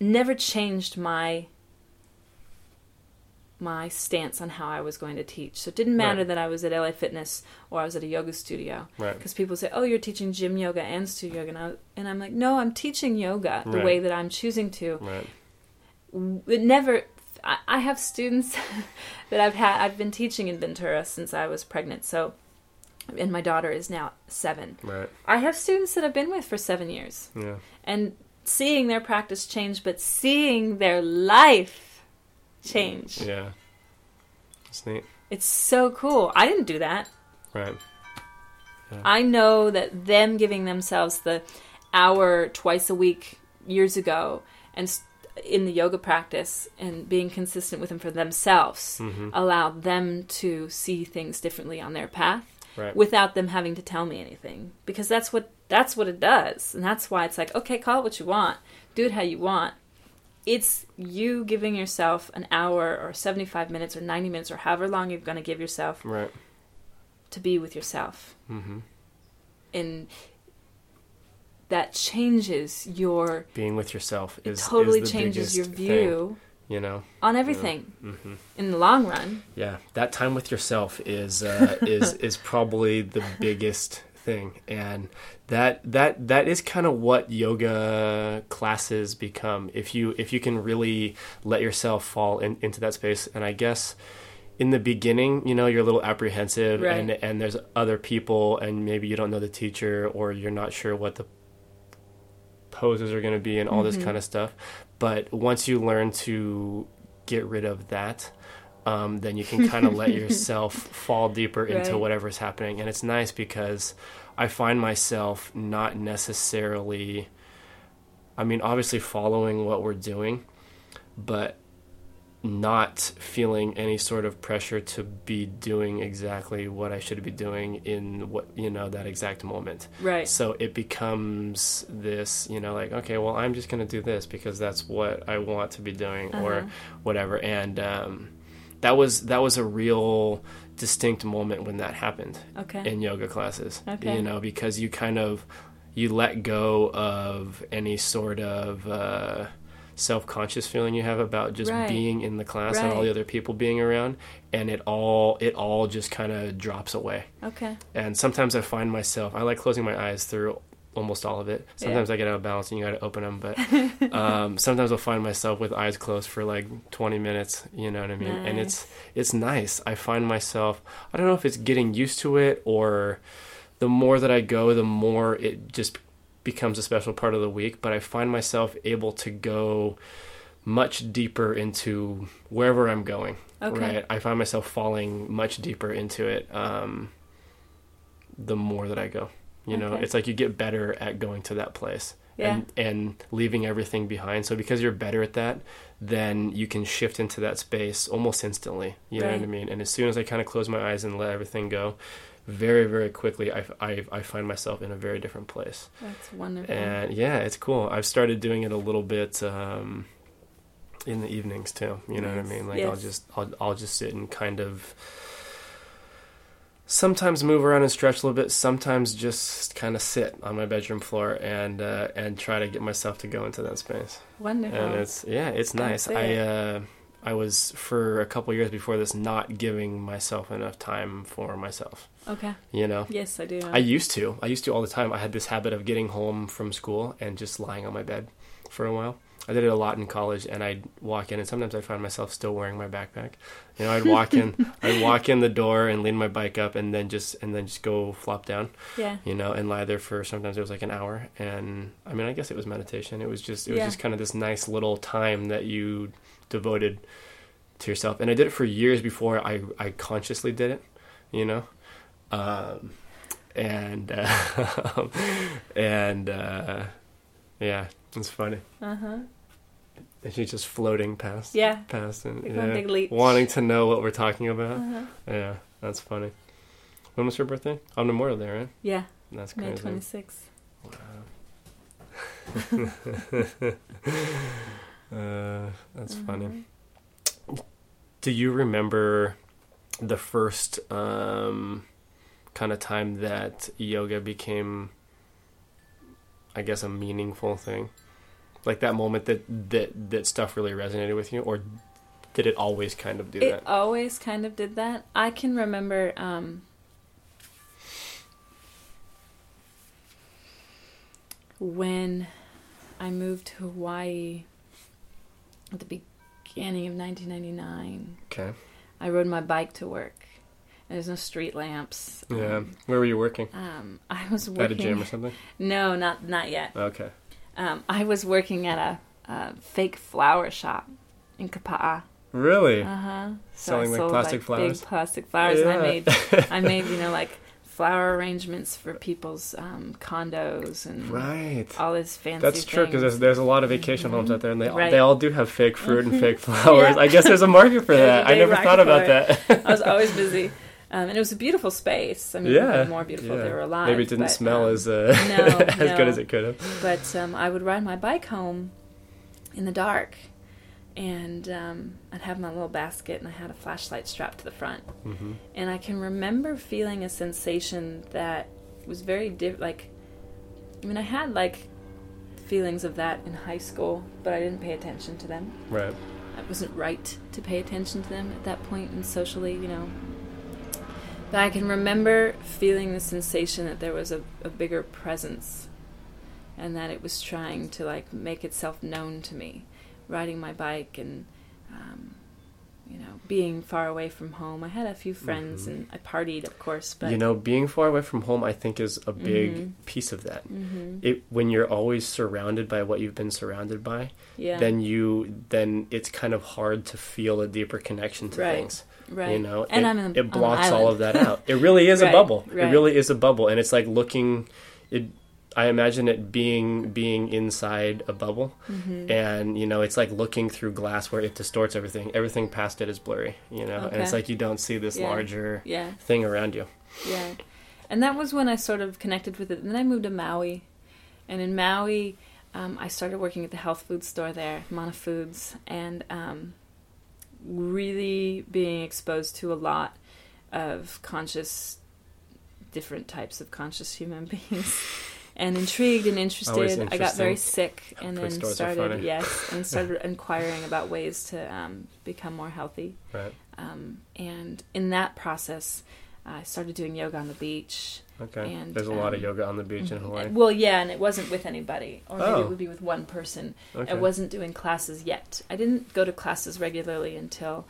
never changed my my stance on how i was going to teach so it didn't matter Right. that i was at la fitness or i was at a yoga studio right, because people say oh you're teaching gym yoga and studio yoga and, I, and i'm like no i'm teaching yoga the Right. way that i'm choosing to right, it never I, I have students that I've had I've been teaching in Ventura since I was pregnant so and my daughter is now 7 right. I have students that I've been with for 7 years. Yeah, and seeing their practice change but seeing their life change. Yeah. It's neat. it's so cool. I didn't do that. Right, I know that them giving themselves the hour twice a week years ago and in the yoga practice and being consistent with them for themselves Mm-hmm. allowed them to see things differently on their path right. without them having to tell me anything because that's what that's what it does and that's why it's like okay call it what you want do it how you want it's you giving yourself an hour or 75 minutes or 90 minutes or however long you're going to give yourself right. to be with yourself hmm and that changes your Being with yourself it is totally is the changes your biggest thing, view you know. on everything hmm in the long run Yeah, that time with yourself is uh, is is probably the biggest thing, and that that that is kind of what yoga classes become. If you if you can really let yourself fall in, into that space, and I guess in the beginning, you know, you're a little apprehensive, Right. and and there's other people, and maybe you don't know the teacher, or you're not sure what the poses are going to be, and all this kind of stuff. But once you learn to get rid of that, um, then you can kind of let yourself fall deeper into Right. whatever's happening. And it's nice because I find myself not necessarily, I mean, obviously following what we're doing, but not feeling any sort of pressure to be doing exactly what I should be doing in what, you know, that exact moment. right So it becomes this, you know, like, okay, well, I'm just going to do this because that's what I want to be doing Uh-huh. or whatever. And um, that was that was a real distinct moment when that happened okay in yoga classes. Okay. You know, because you kind of you let go of any sort of uh, self-conscious feeling you have about just Right. being in the class and all the other people being around and it all it all just kind of drops away. Okay. and sometimes i find myself i like closing my eyes through almost all of it. Sometimes i get out of balance and you gotta open them but um, sometimes i'll find myself with eyes closed for like 20 minutes you know what i mean? And it's it's nice. I find myself i don't know if it's getting used to it or the more that i go the more it just becomes a special part of the week but i find myself able to go much deeper into wherever i'm going Okay. right i find myself falling much deeper into it um, the more that i go you know Okay. it's like you get better at going to that place Yeah. and and leaving everything behind so because you're better at that then you can shift into that space almost instantly you know what i mean and as soon as i kind of close my eyes and let everything go very very quickly I, I, I find myself in a very different place. That's wonderful. and yeah it's cool. I've started doing it a little bit um, in the evenings too. You know what I mean? Like I'll just I'll, I'll just sit and kind of sometimes move around and stretch a little bit sometimes just kind of sit on my bedroom floor and uh, and try to get myself to go into that space. Wonderful. and it's yeah it's nice. That's i uh i was for a couple years before this not giving myself enough time for myself okay. you know Yes, I do. I used to. I used to all the time. I had this habit of getting home from school and just lying on my bed for a while. I did it a lot in college, and I'd walk in, and sometimes I'd find myself still wearing my backpack. You know, I'd walk in, I'd walk in the door and lean my bike up, and then just and then just go flop down. yeah. You know, and lie there for sometimes it was like an hour. And I mean, I guess it was meditation. It was just it was Yeah. just kind of this nice little time that you devoted to yourself. And I did it for years before I I consciously did it. You know, um, and uh, and uh, yeah, it's funny. Uh huh. And she's just floating past, Yeah. past, and yeah, wanting to know what we're talking about. Uh-huh. Yeah, that's funny. When was her birthday? On Memorial Day, right? Yeah. That's crazy. May crazy. twenty sixth. Uh, that's Mm-hmm. funny. Do you remember the first um, kind of time that yoga became, I guess, a meaningful thing? Like that moment that that that stuff really resonated with you, or did it always kind of do It that? It always kind of did that. I can remember um, when I moved to Hawaii at the beginning of 1999. Okay. I rode my bike to work. There's no street lamps. Yeah. Um, Where were you working? um, I was working. At a gym or something? No, not not yet. Okay. Um, I was working at a, a fake flower shop in Kapa'a. Really? Uh huh. Selling, like, plastic flowers? Big plastic flowers, and I made I made you know like flower arrangements for people's um, condos and Right. all this fancy. That's true because there's, there's a lot of vacation homes out there, and they all, Right. they all do have fake fruit and fake flowers. Yeah. I guess there's a market for that. I never thought about that. I was always busy, um, and it was a beautiful space. I mean, yeah, more beautiful if yeah. they were alive. Maybe it didn't but, smell um, as uh, no, as good as it could have. But um, I would ride my bike home in the dark, and um, I'd have my little basket, and I had a flashlight strapped to the front. hmm And I can remember feeling a sensation that was very different. Like, I mean, I had like feelings of that in high school, but I didn't pay attention to them. Right. It wasn't right to pay attention to them at that point, and socially, you know. But I can remember feeling the sensation that there was a, a bigger presence, and that it was trying to like make itself known to me, riding my bike and, um, you know, being far away from home. I had a few friends, Mhm. and I partied, of course, but you know, being far away from home, I think, is a big Mhm. piece of that. hmm It when you're always surrounded by what you've been surrounded by, yeah, then you then it's kind of hard to feel a deeper connection to Right. things. Right. You know, and it, I'm in, it blocks all of that out. It really is a Right, bubble. It really is a bubble, and it's like looking. It. I imagine it being being inside a bubble, Mhm. and you know, it's like looking through glass where it distorts everything. Everything past it is blurry. You know, and it's like you don't see this Yeah. larger Yeah. thing around you. Yeah. And that was when I sort of connected with it. And then I moved to Maui. And in Maui, um, I started working at the health food store there, Mana Foods, and um, really being exposed to a lot of conscious, different types of conscious human beings. and intrigued and interested. I got very sick and then started yes and started inquiring about ways to um, become more healthy. Right. Um, and in that process, I started doing yoga on the beach. Okay. And, There's a lot of um, yoga on the beach in Hawaii. Well, yeah, and it wasn't with anybody, or maybe Oh. it would be with one person. Okay. I wasn't doing classes yet. I didn't go to classes regularly until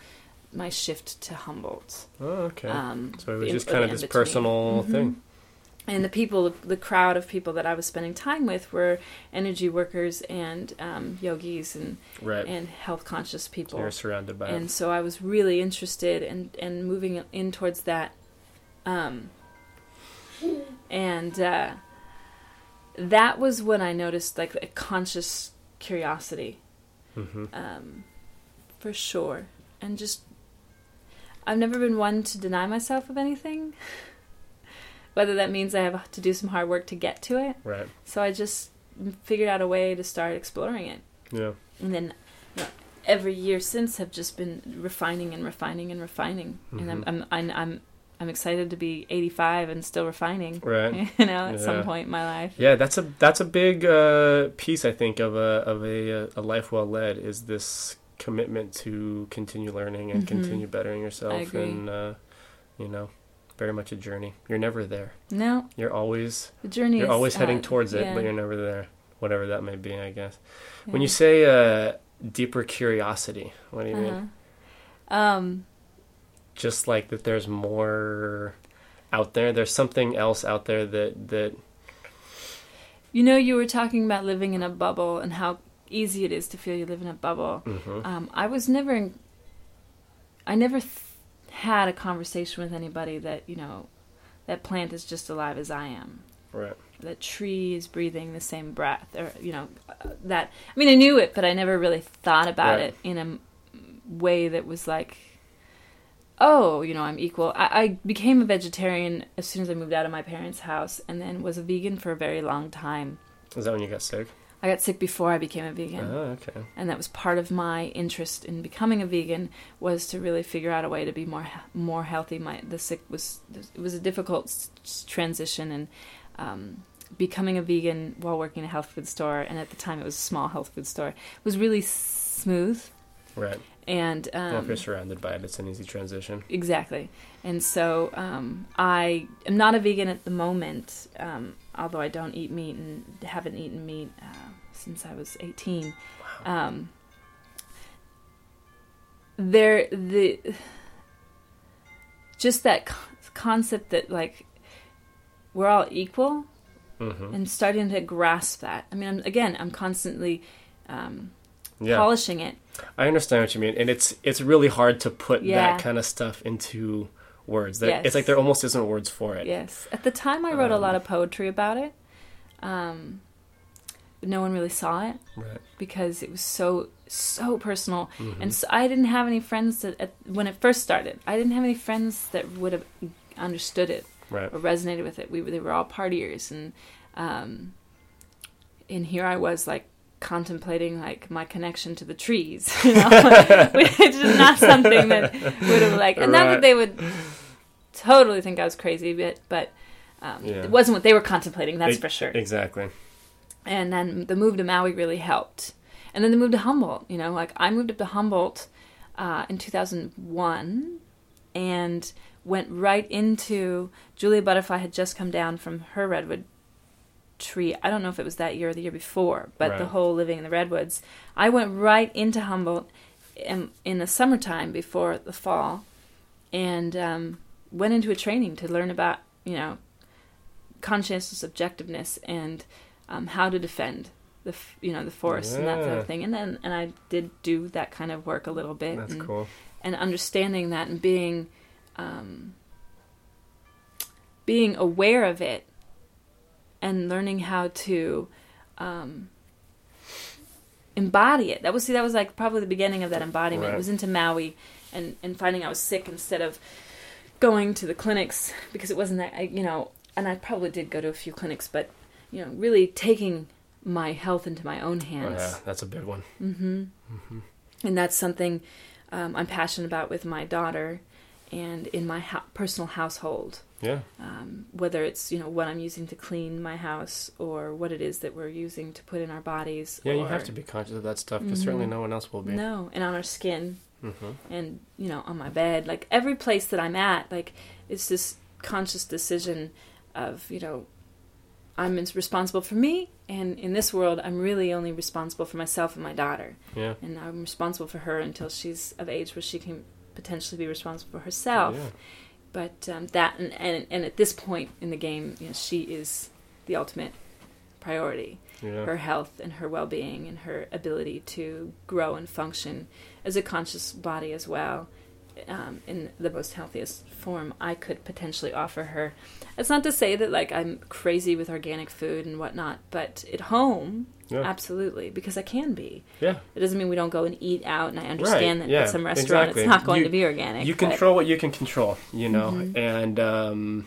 my shift to Humboldt. Oh, okay. Um, so it was in- just kind of this personal Mhm. thing. And the people, the crowd of people that I was spending time with were energy workers and um, yogis and, Right. and health conscious people. You're surrounded by and it. so I was really interested and and moving in towards that. Um, and uh, that was when I noticed like a conscious curiosity, hmm um, for sure, and just I've never been one to deny myself of anything. Whether that means I have to do some hard work to get to it, Right. so I just figured out a way to start exploring it Yeah. and then you know, every year since have just been refining and refining and refining and I'm. I'm I'm I'm excited to be 85 and still refining Right. you know at some point in my life Yeah, that's a that's a big uh, piece I think of a of a a life well led is this commitment to continue learning and Mhm. continue bettering yourself and uh, you know very much a journey. You're never there. no You're always the journey you're always heading uh, towards it, yeah, but you're never there. Whatever that may be, I guess. When you say uh, deeper curiosity, what do you mean? uh-huh. um Just like that, there's more out there. There's something else out there that that you know you were talking about living in a bubble and how easy it is to feel you live in a bubble mhm. um, I was never in, I never th- had a conversation with anybody that you know that plant is just alive as I am right. that tree is breathing the same breath or you know uh, that i mean i knew it but i never really thought about Right. it in a way that was like oh you know i'm equal I, I became a vegetarian as soon as i moved out of my parents house and then was a vegan for a very long time Is that when you got sick? i got sick before i became a vegan Oh, okay. and that was part of my interest in becoming a vegan was to really figure out a way to be more more healthy. My the sick was it was a difficult transition and um, becoming a vegan while working in a health food store and at the time it was a small health food store was really smooth Right. And well, if um, you're surrounded by it, it's an easy transition. Exactly. And so um, I am not a vegan at the moment, um, although I don't eat meat and haven't eaten meat uh, since I was 18. Um, there, the just that co- concept that like we're all equal hmm and starting to grasp that. I mean, I'm, again, I'm constantly um, Yeah, polishing it. I understand what you mean, and it's it's really hard to put Yeah. that kind of stuff into words. That Yes. it's like there almost isn't words for it. Yes. At the time, I wrote a Um, lot of poetry about it. Um, but no one really saw it Right. because it was so so personal, Mhm. and so I didn't have any friends that at, when it first started. I didn't have any friends that would have understood it Right. or resonated with it. We were, they were all partiers, and um, and here I was like contemplating like my connection to the trees, you know, which is not something that would have like, and not that they would totally think I was crazy, but but um, Yeah. it wasn't what they were contemplating. That's E- for sure. Exactly. And then the move to Maui really helped, and then the move to Humboldt. You know, like I moved up to Humboldt uh, in 2001, and went right into Julia Butterfly had just come down from her redwood tree. I don't know if it was that year or the year before, but the whole living in the redwoods. I went right into Humboldt in, in the summertime before the fall, and um, went into a training to learn about you know conscientious objectiveness and um, how to defend the f- you know the forest and that sort of thing. And then and I did do that kind of work a little bit. That's and, cool. and understanding that and being um, being aware of it and learning how to um, embody it. That was see that was like probably the beginning of that embodiment. Right. It was into Maui and and finding I was sick instead of going to the clinics because it wasn't that I, you know and I probably did go to a few clinics but you know really taking my health into my own Oh, hands yeah, that's a big one. mm-hmm And that's something um, I'm passionate about with my daughter. and in my ho- personal household. Yeah. Um, whether it's you know what I'm using to clean my house or what it is that we're using to put in our bodies. Yeah, you have to be conscious of that stuff because certainly Mhm. no one else will be. No, and on our skin hmm and you know on my bed like every place that i'm at like it's this conscious decision of you know i'm responsible for me and in this world i'm really only responsible for myself and my daughter Yeah. and i'm responsible for her until she's of age where she can potentially be responsible for herself Yeah. But um, that and, and and at this point in the game you know she is the ultimate priority Yeah. her health and her well-being and her ability to grow and function as a conscious body as well um, in the most healthiest form I could potentially offer her. It's not to say that like I'm crazy with organic food and whatnot, but at home, Yeah. absolutely, because I can be. Yeah. It doesn't mean we don't go and eat out, and I understand that yeah, at some restaurant exactly. it's not going You- to be organic. You but- Mm-hmm. control what you can control, you know, and um,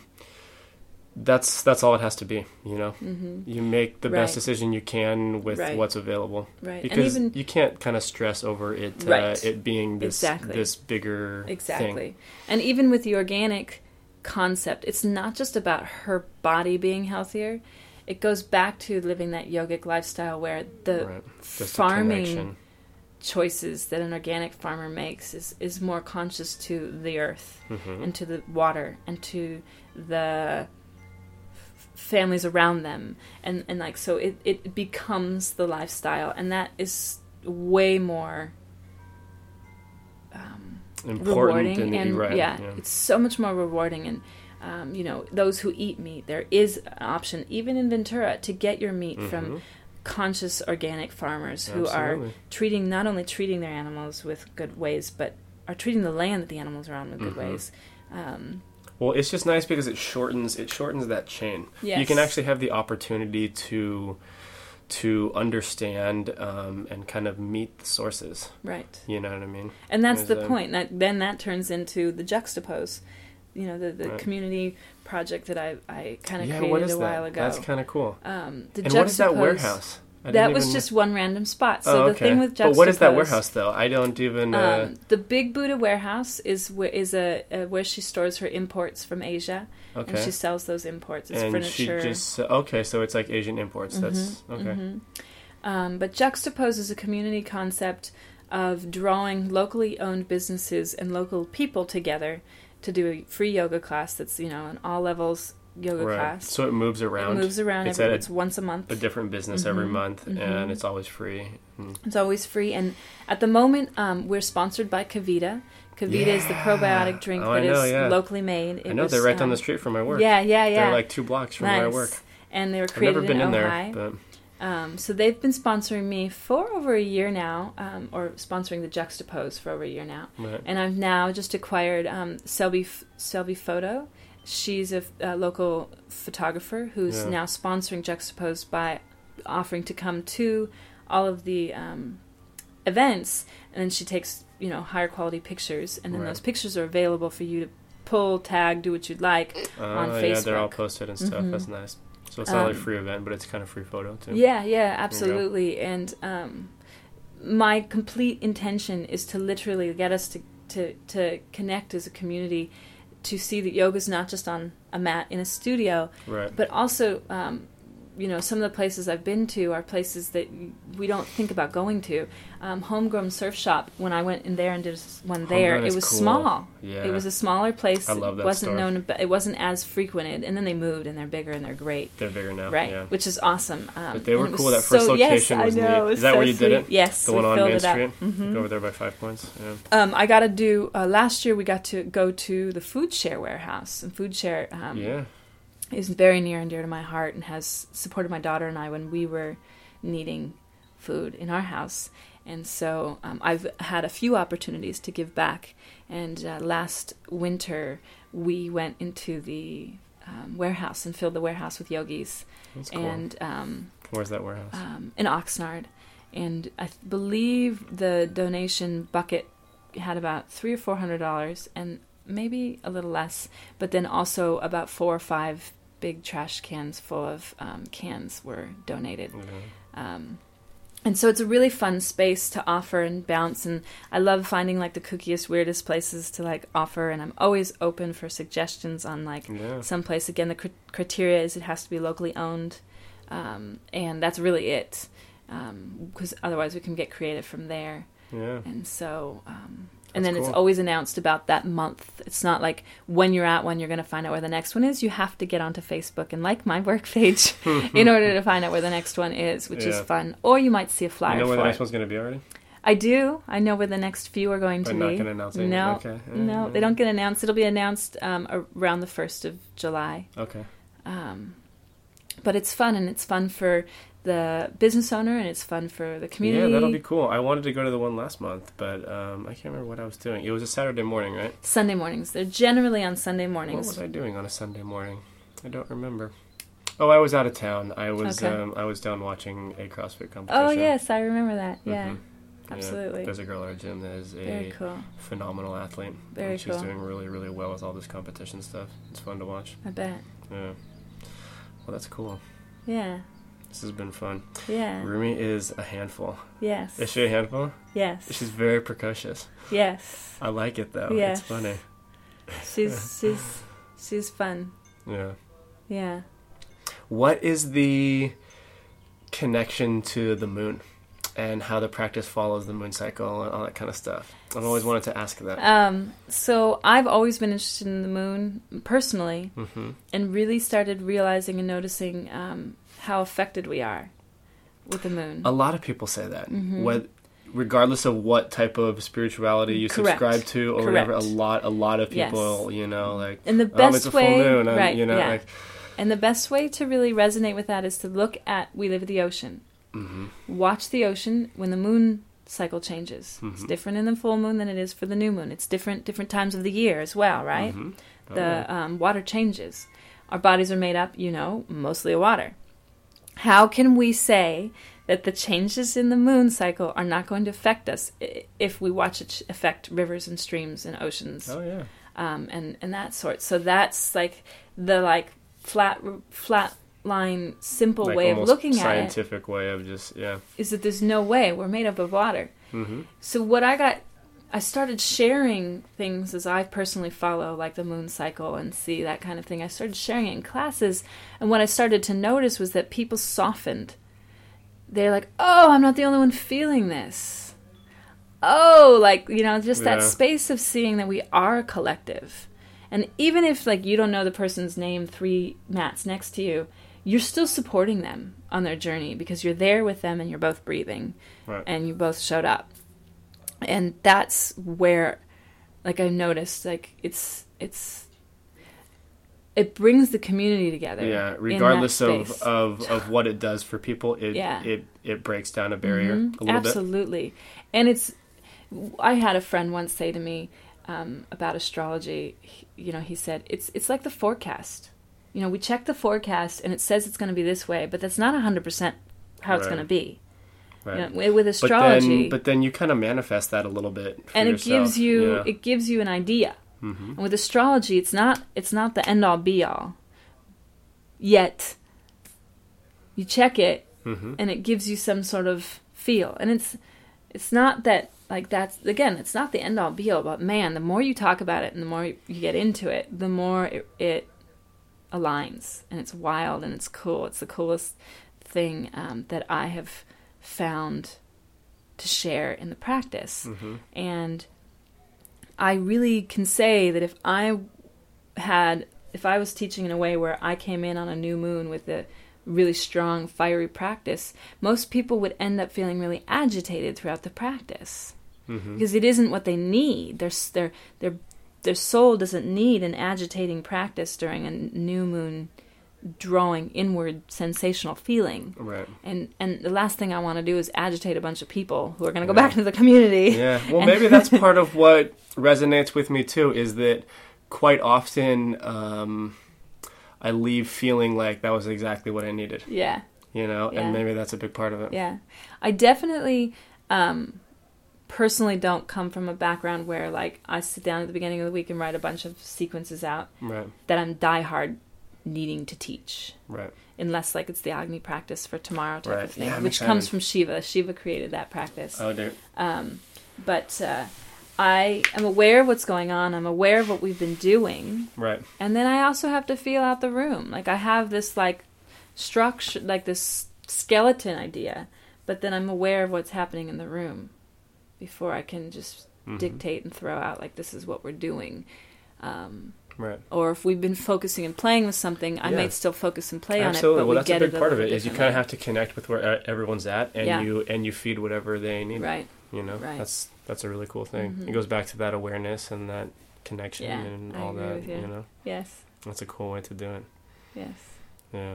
that's that's all it has to be, you know. Mhm. You make the best decision you can with Right. what's available, Right, and because even you can't kind of stress over it, uh, Right. it being this Exactly. this bigger Exactly. thing. And even with the organic concept, it's not just about her body being healthier. It goes back to living that yogic lifestyle where the Right. Farming choices that an organic farmer makes is, is more conscious to the earth Mhm. and to the water and to the families around them and, and like so it, it becomes the lifestyle and that is way more um, important rewarding than and right. yeah, it's so much more rewarding and um, you know those who eat meat there is an option even in ventura to get your meat from Mhm. conscious organic farmers who are treating not only treating their animals with good ways but are treating the land that the animals are on with good Mhm. ways um, Well, it's just nice because it shortens it shortens that chain. You can actually have the opportunity to to understand um, and kind of meet the sources. right You know what I mean? and that's the a- point that then that turns into the juxtapose you know the, the Right. community project that i, I kind of yeah, created what is a while that? ago That's kind of cool. um, the and what is that juxtapose- warehouse? That was even- just one random spot. So oh, the thing with juxtapose, but what is that warehouse though? I don't even. Uh, Um, the Big Buddha warehouse is where is a, a where she stores her imports from Asia, okay. and she sells those imports as and she furniture. just okay, so it's like Asian imports. That's okay. Mhm. Um, but juxtapose is a community concept of drawing locally owned businesses and local people together to do a free yoga class. That's you know on all levels yoga Right. class. So it moves around. It moves around. It's every, a- it's once a month. a different business every Mhm, month, mhm. and it's always free. Mm. It's always free, and at the moment, um, we're sponsored by KeVita. KeVita is the probiotic drink Oh, that I is yeah. locally made. It I know was, they're right down um, the street from my work. Yeah, yeah, yeah. They're like two blocks from where I work. And they were I've created never been in, there, Ojai. but Um, so they've been sponsoring me for over a year now, um, or sponsoring the Juxtapose for over a year now. right. And I've now just acquired um, Selby Selby Photo. She's a, a local photographer who's Yeah. now sponsoring Juxtapose by offering to come to all of the um, events, and then she takes you know higher quality pictures, and then Right. those pictures are available for you to pull, tag, do what you'd like. on Facebook. yeah, they're all posted and stuff. Mhm. That's nice. So it's not like a Um, free event, but it's kind of free photo too. Yeah, yeah, absolutely. And um, my complete intention is to literally get us to, to, to connect as a community to see that yoga is not just on a mat in a studio, Right. but also, um, you know, some of the places I've been to are places that we don't think about going to. Um, Homegrown Surf Shop, when I went in there and did one there, Homegrown it was cool. small. Yeah. It was a smaller place. I love that It wasn't store. known. It wasn't as frequented, and then they moved, and they're bigger and they're great They're bigger now. right? Yeah. Which is awesome. Um, But they were and it was cool. That first so, location yes, was I know, neat. Is that so where you did it? Yes, the one on Main. Street. Mhm. Go over there by Five Points. Yeah. Um, I got to do uh, last year. We got to go to the Food Share warehouse, and Food Share um, yeah. Is very near and dear to my heart, and has supported my daughter and I when we were needing food in our house. And so um, I've had a few opportunities to give back. And uh, last winter, we went into the um, warehouse and filled the warehouse with yogis. That's cool. And um, Where's that warehouse? um, in Oxnard, and I th- believe the donation bucket had about three or four hundred dollars, and maybe a little less, but then also about four or five big trash cans full of um, cans were donated. Okay. Um, and so it's a really fun space to offer and bounce and i love finding like the kookiest weirdest places to like offer and i'm always open for suggestions on like Yeah. some place again the cr- criteria is it has to be locally owned um, and that's really it because otherwise we can get creative from there Yeah. and so um, and That's then cool. it's always announced about that month it's not like when you're at one you're going to find out where the next one is you have to get onto facebook and like my work page in order to find out where the next one is which is fun or you might see a flyer You know where the next it. one's going to be already? i do i know where the next few are going to But be not gonna announce it? no Okay. Yeah, no they don't get announced it'll be announced um, around the 1st of july Okay. um, but it's fun and it's fun for the business owner and it's fun for the community Yeah, that'll be cool. I wanted to go to the one last month, but um, I can't remember what I was doing. It was a Saturday morning, right? sunday mornings they're generally on sunday mornings. What was I doing on a Sunday morning? I don't remember. Oh, I was out of town. I was Okay. um, I was down watching a CrossFit competition. oh yes i remember that yeah Mhm. Yeah. absolutely. There's a girl at our gym that is a very cool phenomenal athlete. Very and she's cool. doing really, really well with all this competition stuff. It's fun to watch. i bet Yeah. Well, that's cool. yeah This has been fun. yeah Rumi is a handful. yes Is she a handful? yes She's very precocious. yes I like it though. Yes. It's funny. she's she's she's fun Yeah. yeah What is the connection to the moon and how the practice follows the moon cycle and all that kind of stuff? I've always wanted to ask that. um so i've always been interested in the moon personally hmm and really started realizing and noticing um, how affected we are with the moon A lot of people say that. Mhm. What, regardless of what type of spirituality you Correct. subscribe to or whatever, a lot, a lot of Yes. people, you know, like, and the oh, best it's a full way moon, and, right you know, yeah like, and the best way to really resonate with that is to look at we live at the ocean hmm watch the ocean when the moon cycle changes. It's Mhm. different in the full moon than it is for the new moon. It's different different times of the year as well, right? hmm The um, water changes. Our bodies are made up, you know, mostly of water. How can we say that the changes in the moon cycle are not going to affect us if we watch it affect rivers and streams and oceans oh yeah, um, and and that sort? So that's like the like flat flat line simple like way of looking at it scientific way of just yeah. is that there's no way we're made up of water. hmm So what I got, I started sharing things as I personally follow, like the moon cycle and see that kind of thing. I started sharing it in classes, and what I started to notice was that people softened. They're like, "Oh, I'm not the only one feeling this." Oh, like you know, just that space of seeing that we are a collective, and even if like you don't know the person's name three mats next to you, you're still supporting them on their journey because you're there with them and you're both breathing Right. and you both showed up and that's where like i've noticed like it's it's it brings the community together Yeah, regardless of, space. of of what it does for people, it Yeah. it it breaks down a barrier Mhm, a little bit. absolutely and it's i had a friend once say to me um, about astrology he- you know he said it's it's like the forecast you know we check the forecast and it says it's going to be this way but that's not 100% how it's going to be Right. know, with but astrology then, but then you kind of manifest that a little bit, for and it yourself, gives you yeah. it gives you an idea Mhm. and with astrology it's not it's not the end all be all yet you check it Mhm. and it gives you some sort of feel and it's it's not that like that's again it's not the end all be all but man the more you talk about it and the more you get into it the more it, it aligns and it's wild and it's cool it's the coolest thing um, that i have found to share in the practice Mhm. and I really can say that if I had, if I was teaching in a way where I came in on a new moon with a really strong, fiery practice, most people would end up feeling really agitated throughout the practice Mhm. because it isn't what they need. Their their their their soul doesn't need an agitating practice during a new moon, drawing inward sensational feeling. Right. And and the last thing I want to do is agitate a bunch of people who are going to go Yeah. back to the community. Yeah. Well, maybe that's part of what resonates with me too. Is that quite often um, I leave feeling like that was exactly what I needed. yeah. You know, Yeah. and maybe that's a big part of it. Yeah, I definitely um, personally don't come from a background where like I sit down at the beginning of the week and write a bunch of sequences out Right. that I'm diehard needing to teach. Right. Unless like it's the Agni practice for tomorrow type Right. of thing, Yeah, which excited. comes from Shiva. Shiva created that practice. Oh, dude. Um, but uh, I am aware of what's going on. I'm aware of what we've been doing, Right. and then I also have to feel out the room. Like I have this like structure, like this skeleton idea, but then I'm aware of what's happening in the room before I can just Mhm. dictate and throw out like this is what we're doing. Um, Right. or if we've been focusing and playing with something, I Yeah. might still focus and play Absolutely. on it. But well, we that's a big part of it is you kind of have to connect with where everyone's at, and Yeah. you and you feed whatever they need. right. You know, Right. that's that's a really cool thing. Mhm. It goes back to that awareness and that connection Yeah, and all that. you. You know, Yes. that's a cool way to do it. Yes. Yeah.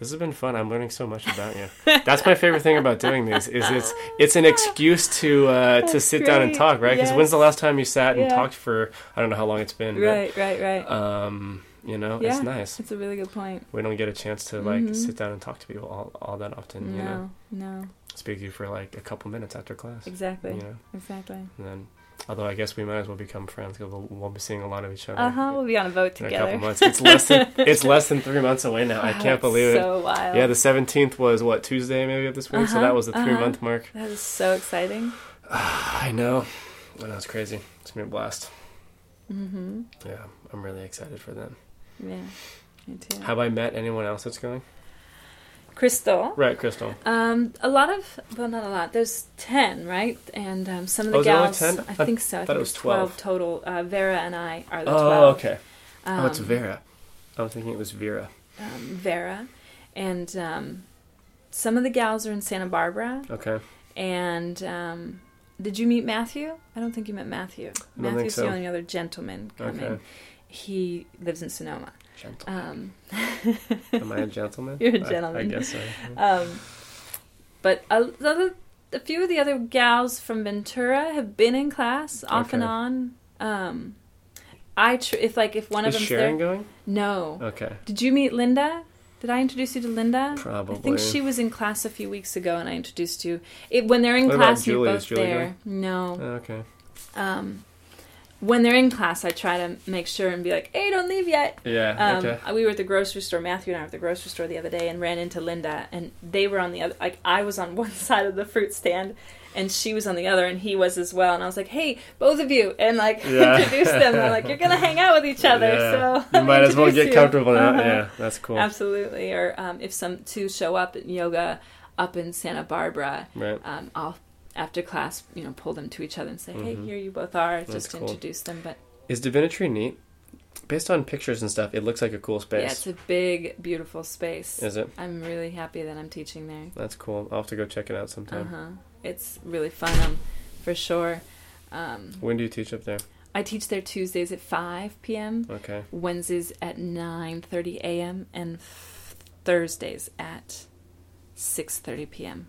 This has been fun. I'm learning so much about you. That's my favorite thing about doing these is it's it's an excuse to uh, to sit down and talk, right? Because when's the last time you sat and Yeah. talked for I don't know how long it's been, but, Right. Right. Right. um, you know, Yeah. it's nice. It's a really good point. We don't get a chance to like Mhm. sit down and talk to people all, all that often. You know, No. No. speak to you for like a couple minutes after class. Exactly. You know, Exactly. and then although I guess we might as well become friends because we'll, we'll be seeing a lot of each other. Uh huh. We'll be on a boat In a couple months, it's less than it's less than three months away now. I can't believe it. So wild. Yeah, the seventeenth was what Tuesday maybe of this week, so Uh-huh, that was the three uh-huh. month mark. that is so exciting. I know, I know it's crazy. It's gonna be a blast. Mm-hmm. Yeah, I'm really excited for them. Yeah. Me too. Have I met anyone else that's going? Crystal. Right, Crystal. Um, a lot of well, not a lot. There's ten, right? And um, some of the Oh, is there only gals. 10? I I think so. I thought think it was twelve 12. total. Uh, Vera and I are the Oh, twelve. okay. oh, it's Um, Vera. I was thinking it was Vera. Um, Vera, and um, some of the gals are in Santa Barbara. Okay. And um, did you meet Matthew? I don't think you met Matthew. don't think Matthew's so. the only other gentleman coming. Okay. He lives in Sonoma. Um, Am I a gentleman? You're a gentleman. I guess so. um, but a, the, a few of the other gals from Ventura have been in class off and on. Um, I tr- if like if one Is of them's Sharon there. going? No. Okay. Did you meet Linda? Did I introduce you to Linda? Probably. I think she was in class a few weeks ago, and I introduced you. It, when they're in What class, you're both Julie there. going? No. Oh, okay. Um, when they're in class, I try to make sure and be like, "Hey, don't leave yet." Yeah. Um, okay. We were at the grocery store. Matthew and I were at the grocery store the other day and ran into Linda, and they were on the other. Like I was on one side of the fruit stand, and she was on the other, and he was as well. And I was like, "Hey, both of you!" And like Yeah. introduced them. They're like, "You're gonna hang out with each other, Yeah. so you might as well get you." comfortable now. Uh-huh. Yeah, that's cool. Absolutely. Or um, if some two show up at yoga up in Santa Barbara, Right. um, I'll after class, you know, pull them to each other and say, "Hey, Mhm. here you both are," That's just cool. introduce them. But Is Divinity neat? Based on pictures and stuff, it looks like a cool yeah, space. it's a big, beautiful space. Is it? I'm really happy that I'm teaching there. That's cool. I'll have to go check it out sometime. Uh huh. It's really fun, um, for sure. Um, When do you teach up there? I teach there Tuesdays at 5 p.m., Okay. Wednesdays at 9:30 a.m., and Thursdays at 6:30 p.m.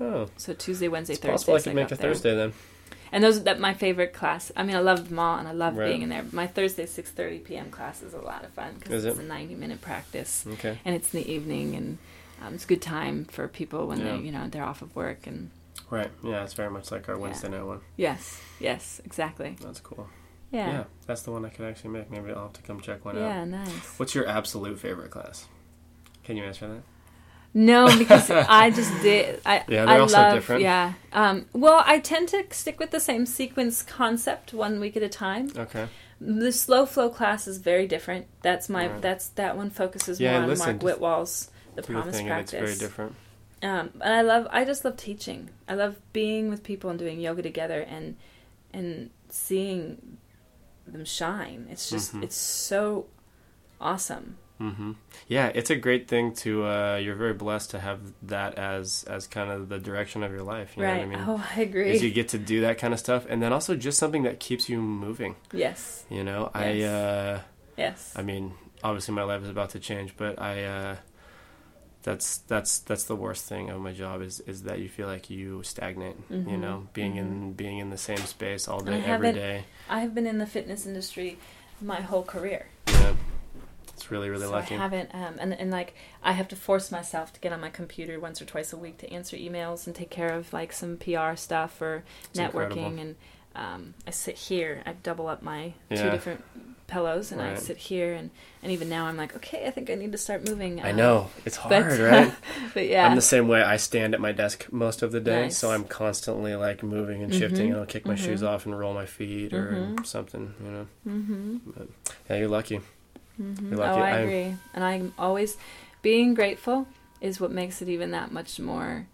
Oh, So Tuesday, Wednesday, it's Thursdays. possible I could I make a there. Thursday then. And those that my favorite class. I mean, I love them all, and I love Right. being in there. My Thursday 6:30 p.m. class is a lot of fun because it? it's a 90 minute practice, Okay. and it's in the evening, and um, it's a good time for people when Yeah. they, you know, they're off of work. And Right. Yeah, it's very much like our Wednesday night one. yes, yes, exactly. That's cool. Yeah, Yeah. that's the one I could actually make. Maybe I'll have to come check one out. yeah, nice. What's your absolute favorite class? Can you answer that? No, because I just did. I, Yeah, they're I all so love, different. Yeah. Um, well, I tend to stick with the same sequence concept one week at a time. Okay. The slow flow class is very different. That's my. Right. That's that one focuses Yeah, more on Mark Whitwell's The Do the Promise it's Practice. very different. Um, and I love. I just love teaching. I love being with people and doing yoga together and and seeing them shine. It's just. Mhm. It's so awesome. Hmm Yeah, it's a great thing to. Uh, you're very blessed to have that as as kind of the direction of your life. You right. know what I mean? Oh, I agree. Is you get to do that kind of stuff, and then also just something that keeps you moving. yes. You know, I. Yes. Uh, Yes. I mean, obviously my life is about to change, but I. Uh, that's that's that's the worst thing of my job is is that you feel like you stagnate. You Mhm, know, being in being in the same space all day every day. I have been in the fitness industry my whole career. Yeah, it's really really so lucky. I haven't, um, and and like I have to force myself to get on my computer once or twice a week to answer emails and take care of like some PR stuff or It's networking, incredible. and um, I sit here. I double up my two different pillows, and I sit here. And, and even now, I'm like, okay, I think I need to start moving. I um, know it's but- hard, right? but yeah, I'm the same way. I stand at my desk most of the day, Nice. so I'm constantly like moving and shifting, Mhm, and I'll kick my shoes mhm. off and roll my feet or Mhm. something. You know, hmm but, yeah, you're lucky. Hmm You're Oh. I I'm- agree. And I'm always being grateful is what makes it even that much more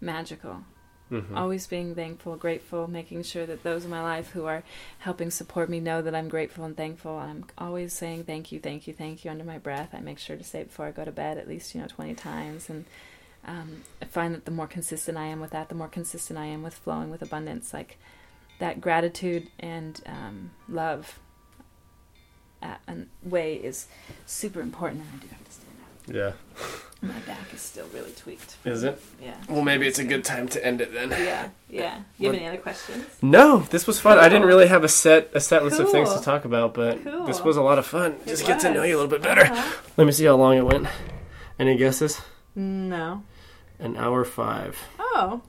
magical. hmm Always being thankful, grateful, making sure that those in my life who are helping support me know that I'm grateful and thankful. I'm always saying thank you, thank you, thank you under my breath. I make sure to say it before I go to bed at least, you know, 20 times. And um, I find that the more consistent I am with that, the more consistent I am with flowing with abundance. Like that gratitude and um, love uh, and way is super important. And I do have to stand up. Yeah. My back is still really tweaked. Is it? Yeah. Well, maybe it's a good time to end it then. Yeah, yeah. You have What- any other questions? No, this was fun. I didn't really have a set a set list of things to talk about, but Cool. this was a lot of fun. It Just get to know you a little bit better. Uh-huh. Let me see how long it went. Any guesses? No. An hour five. Oh,